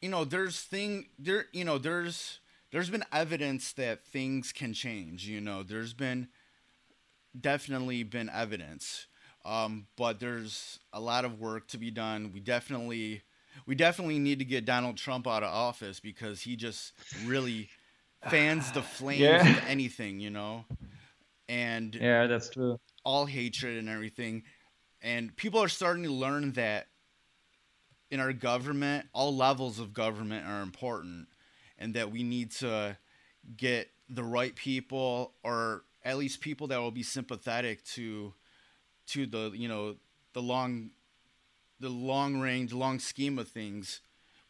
you know, there's thing there, you know, there's there's been evidence that things can change. You know, there's been definitely been evidence. Um, but there's a lot of work to be done. We definitely we definitely need to get Donald Trump out of office because he just really *sighs* fans the flames Yeah. of anything, you know, and Yeah, that's true. all hatred and everything. And people are starting to learn that in our government, all levels of government are important, and that we need to get the right people, or at least people that will be sympathetic to to the you know the long the long range, long scheme of things.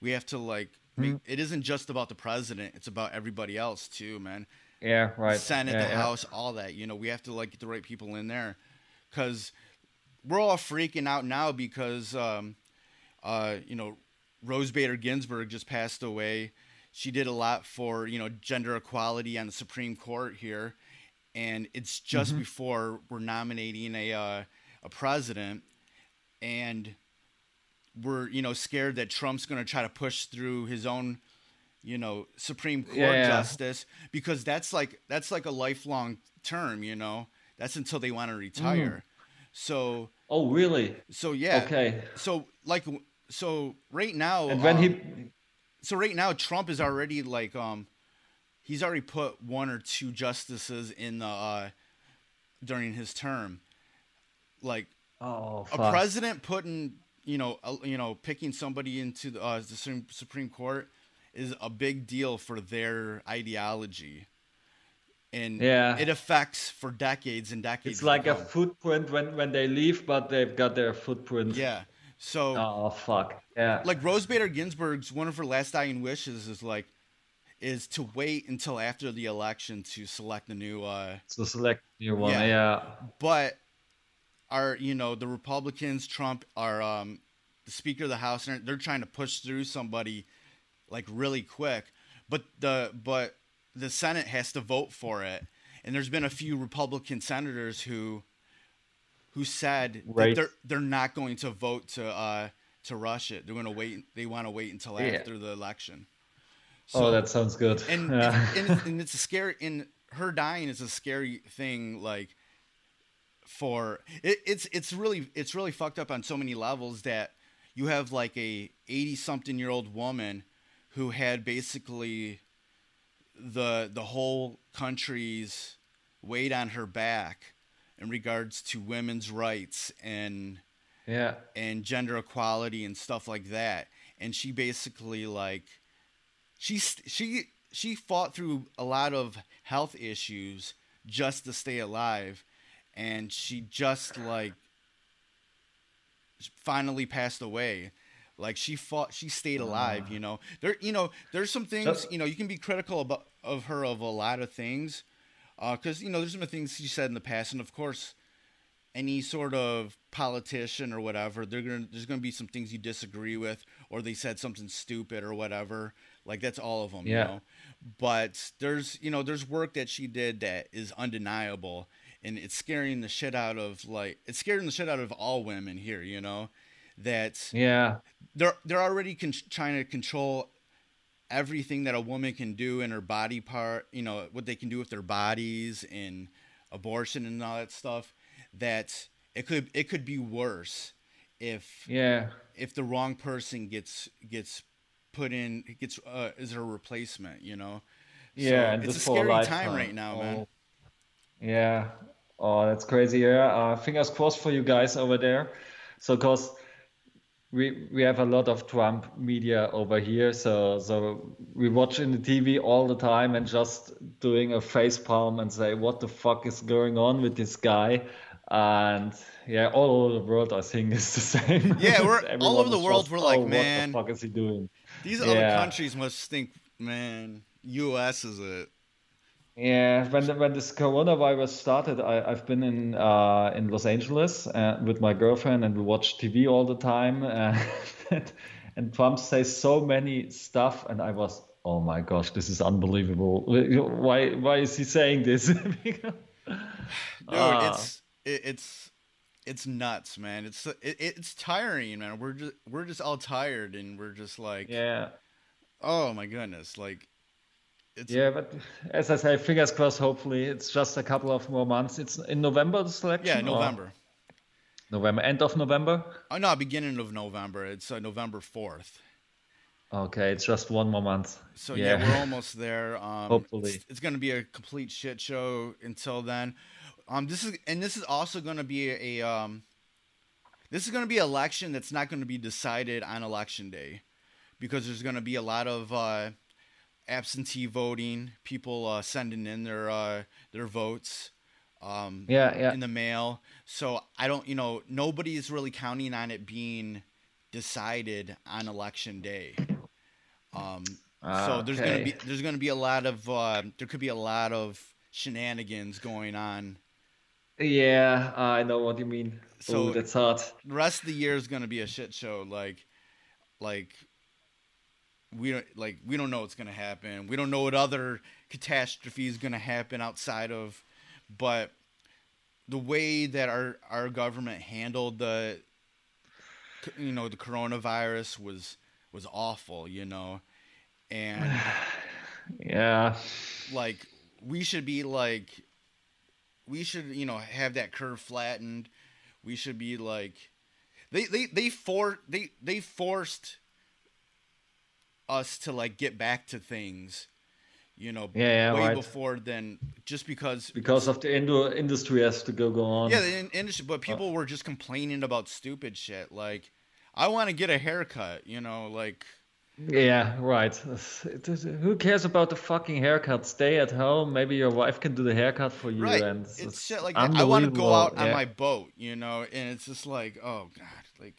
We have to like. Make, it isn't just about the president; it's about everybody else too, man. Yeah, right. Senate, yeah, the yeah. House, all that. You know, we have to like get the right people in there, because we're all freaking out now because, um, uh, you know, Ruth Bader Ginsburg just passed away. She did a lot for you know gender equality on the Supreme Court here, and it's just Mm-hmm. before we're nominating a uh, a president, and we're you know scared that Trump's going to try to push through his own you know Supreme Court Yeah, justice because that's like that's like a lifelong term, you know. That's until they want to retire. So Oh, really? so yeah. Mm. Okay. So like so right now And when um, he, so right now Trump is already like um he's already put one or two justices in the uh during his term. Like oh, a president putting you know a, you know picking somebody into the, uh, the Supreme- Court is a big deal for their ideology, and Yeah. it affects for decades and decades. It's like a footprint when when they leave, but they've got their footprint. yeah. So Oh fuck. Yeah. like Ruth Bader Ginsburg's one of her last dying wishes is like is to wait until after the election to select the new uh to select new one. Yeah. Yeah. but are you know the Republicans, Trump, are um, the Speaker of the House, and they're trying to push through somebody like really quick. But the but the Senate has to vote for it, and there's been a few Republican senators who who said Right. that they're they're not going to vote to uh, to rush it. They're going to wait. They want to wait until Yeah. after the election. oh, that sounds good. and, yeah. *laughs* and, and and it's a scary and her dying is a scary thing like for it, it's it's really it's really fucked up on so many levels that you have like a 80 something year old woman who had basically the the whole country's weight on her back in regards to women's rights and yeah. and gender equality and stuff like that and she basically like she she she fought through a lot of health issues just to stay alive and she just like finally passed away like she fought she stayed ah. alive you know there you know there's some things you know you can be critical about of her of a lot of things uh, because you know there's some things she said in the past and of course any sort of politician or whatever, they're gonna there's gonna be some things you disagree with, or they said something stupid or whatever. Like that's all of them, you Yeah. know. But there's you know there's work that she did that is undeniable, and it's scaring the shit out of like it's scaring the shit out of all women here, you know. That Yeah. they're they're already con- trying to control everything that a woman can do in her body part you know what they can do with their bodies and abortion and all that stuff that it could it could be worse if Yeah. if the wrong person gets gets put in gets uh, is her replacement you know Yeah. so it's a scary time right now man. Yeah. Oh, that's crazy. Yeah. Uh, fingers crossed for you guys over there. So, cause we we have a lot of Trump media over here, so so we watch in the TV all the time and just doing a face palm and say, what the fuck is going on with this guy? And yeah, all over the world, I think is the *laughs* same. Yeah, we're- *laughs* all over the world, just, we're like, "Oh, man." what the fuck is he doing? these other countries must think man us is it Yeah, when the, when this coronavirus started, I, I've been in uh, in Los Angeles uh, with my girlfriend, and we watch TV all the time. Uh, and, *laughs* and Trump says so many stuff, and I was, oh my gosh, this is unbelievable. Why why is he saying this? *laughs* Dude, Ah. it's it, it's it's nuts, man. It's it, it's tiring, man. We're just we're just all tired, and we're just like, yeah, oh my goodness, like it's yeah, but as I say, fingers crossed. Hopefully, it's just a couple of more months. It's in November the selection. yeah, or- November. November, end of November. Oh no, beginning of November. It's uh, November fourth. Okay, it's just one more month. So yeah, Yeah. we're *laughs* almost there. Um, Hopefully. it's, it's going to be a complete shit show until then. Um, this is and this is also going to be a, um, this is going to be an election that's not going to be decided on election day, because there's going to be a lot of uh, absentee voting, people uh, sending in their uh, their votes. Um, Yeah, yeah. in the mail. So I don't, you know, nobody's really counting on it being decided on election day. Um, so there's gonna be there's gonna be a lot of uh, there could be a lot of shenanigans going on. Yeah, I know what you mean. So- oh, that's hard. The rest of the year is gonna be a shit show. Like, like we don't like we don't know what's gonna happen. We don't know what other catastrophe is gonna happen outside of, but the way that our our government handled the, you know, the coronavirus was was awful. You know, and *sighs* Yeah. like we should be like we should you know have that curve flattened we should be like they they they for they they forced us to like get back to things you know Yeah, yeah, way right. before then just because Because of the indo- industry has to go, go on. yeah the in- industry but uh, people were just complaining about stupid shit like i want to get a haircut you know like Yeah, right. It is- Who cares about the fucking haircut? Stay at home. Maybe your wife can do the haircut for you. right And it's shit like i want to go unbelievable, out on my boat you know and it's just like oh god like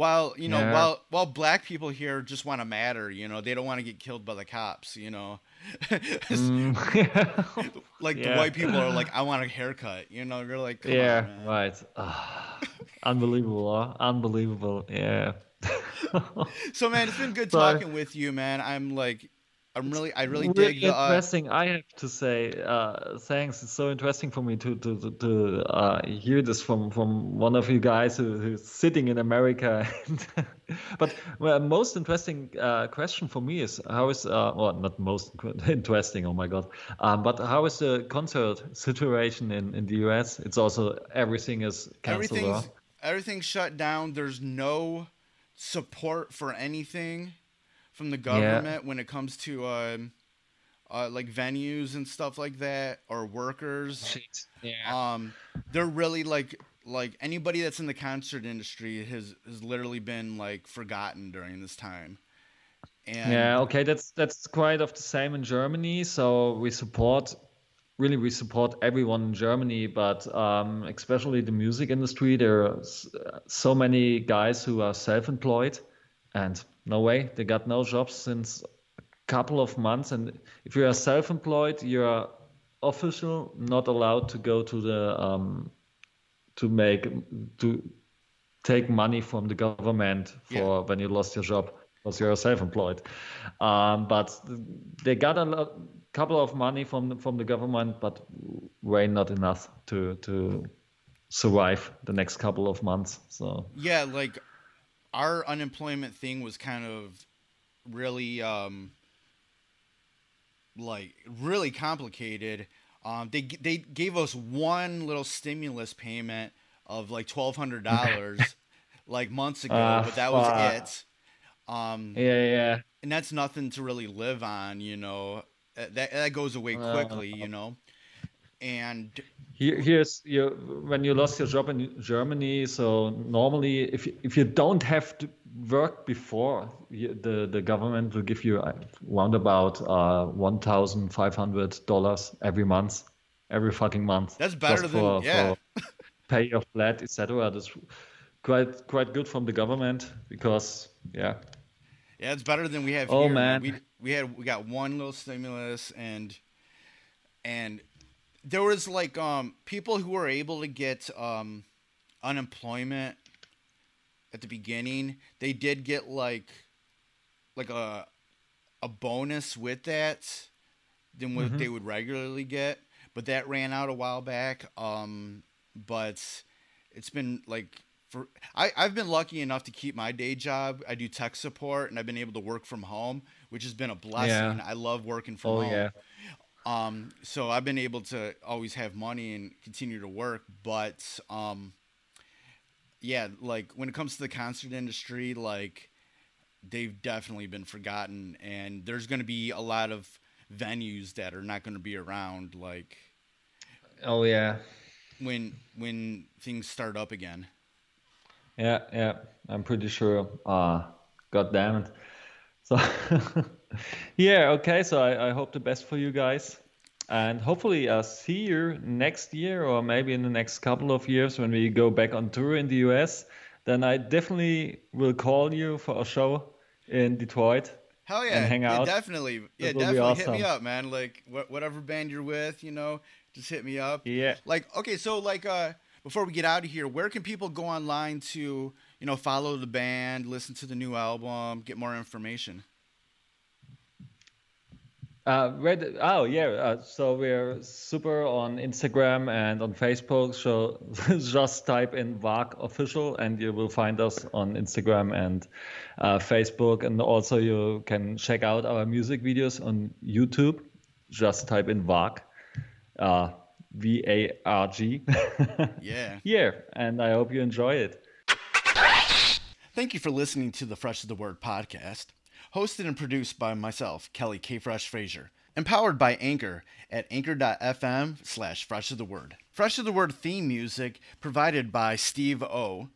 while you know Yeah. while while black people here just want to matter you know they don't want to get killed by the cops you know *laughs* Mm, *laughs* like the white people are like i want a haircut you know you're like yeah, on, right. Unbelievable, huh? Unbelievable. Yeah. *laughs* so man it's been good talking with you man i'm like i'm really i really Really dig the uh, interesting. I have to say, uh, thanks. It's so interesting for me to to to, to uh, hear this from from one of you guys who, who's sitting in America. *laughs* but well, most interesting uh, question for me is how is uh, well not most *laughs* interesting. Oh my god! Um, but how is the concert situation in in the US? It's also everything is canceled. everything's everything's shut down. There's no support for anything from the government when it comes to um, uh, like venues and stuff like that or workers. Yeah. Um, they're really like like anybody that's in the concert industry has has literally been like forgotten during this time. And Yeah, okay, that's that's quite of the same in Germany. So we support, really, we support everyone in Germany, but um, especially the music industry. There are so many guys who are self-employed, and no way, they got no jobs since a couple of months. And if you are self-employed, you are official not allowed to go to the um, to make to take money from the government for Yeah. when you lost your job because you're self-employed. Um, but they got a lot, couple of money from the, from the government, but way not enough to to survive the next couple of months. So yeah, like our unemployment thing was kind of really um like really complicated. Um they they gave us one little stimulus payment of like $1200 *laughs* like months ago, Ah, but that was fuck. it. Um yeah, yeah, and that's nothing to really live on, you know. Uh, That that goes away Uh, quickly, you know. And Here, here's your when you lost your job in Germany. So normally, if you- if you don't have to work before, you- the the government will give you uh, round about uh, one thousand five hundred dollars every month, every fucking month. That's better than- for, yeah. for pay your flat, etc. That's quite quite good from the government because yeah, Yeah, it's better than we have Oh, here. man. We we had we got one little stimulus and and there was like um people who were able to get um unemployment at the beginning, they did get like like a a bonus with that than what Mhm. they would regularly get, but that ran out a while back. Um but it's been like for I, I've been lucky enough to keep my day job. I do tech support and I've been able to work from home, which has been a blessing. Yeah. I love working from oh home. yeah, Um, so I've been able to always have money and continue to work, but um, yeah, like when it comes to the concert industry, like they've definitely been forgotten, and there's going to be a lot of venues that are not going to be around, like Oh yeah, when when things start up again. yeah, yeah. I'm pretty sure. Uh, God damn it. So *laughs* yeah, okay. So I, I hope the best for you guys, and hopefully I'll see you next year or maybe in the next couple of years when we go back on tour in the US. Then I definitely will call you for a show in Detroit. Hell yeah, And hang yeah, out. definitely, yeah, That will be definitely hit me up, man. Like wh- whatever band you're with, you know, just hit me up. Yeah. Like okay, so like uh, before we get out of here, where can people go online to you know follow the band, listen to the new album, get more information? Uh, read, oh yeah, uh, so we're super on Instagram and on Facebook. So *laughs* just type in Varg official, and you will find us on Instagram and uh, Facebook. And also you can check out our music videos on YouTube. Just type in Varg, uh, V A R G. *laughs* Yeah. yeah, and I hope you enjoy it. Thank you for listening to the Fresh is the Word podcast, hosted and produced by myself, Kelly K. Fresh Frazier, empowered by Anchor at anchor.fm slash Fresh is the Word. Fresh is the Word theme music provided by Steve O.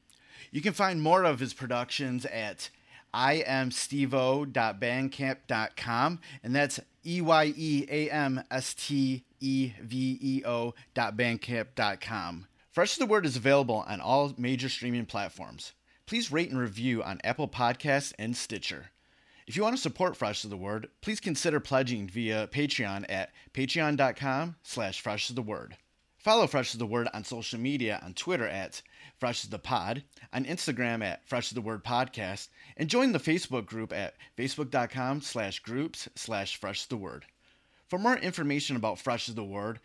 You can find more of his productions at eyeamsteveo.bandcamp.com, and that's E Y E A M S T E V E O dot bandcamp.com. Fresh is the Word is available on all major streaming platforms. Please rate and review on Apple Podcasts and Stitcher. If you want to support Fresh is the Word, please consider pledging via Patreon at patreon.com slash fresh is the word. Follow Fresh is the Word on social media on Twitter at Fresh is the Pod, on Instagram at Fresh is the Word Podcast, and join the Facebook group at facebook.com slash groups slash fresh is the word. For more information about Fresh is the Word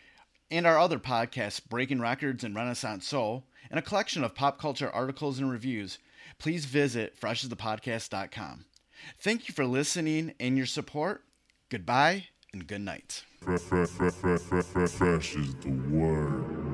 and our other podcasts, Breaking Records and Renaissance Soul, and a collection of pop culture articles and reviews, please visit freshasthepodcast.com. Thank you for listening and your support. Goodbye and good night. Fresh, fresh, fresh, fresh, fresh, fresh is the word.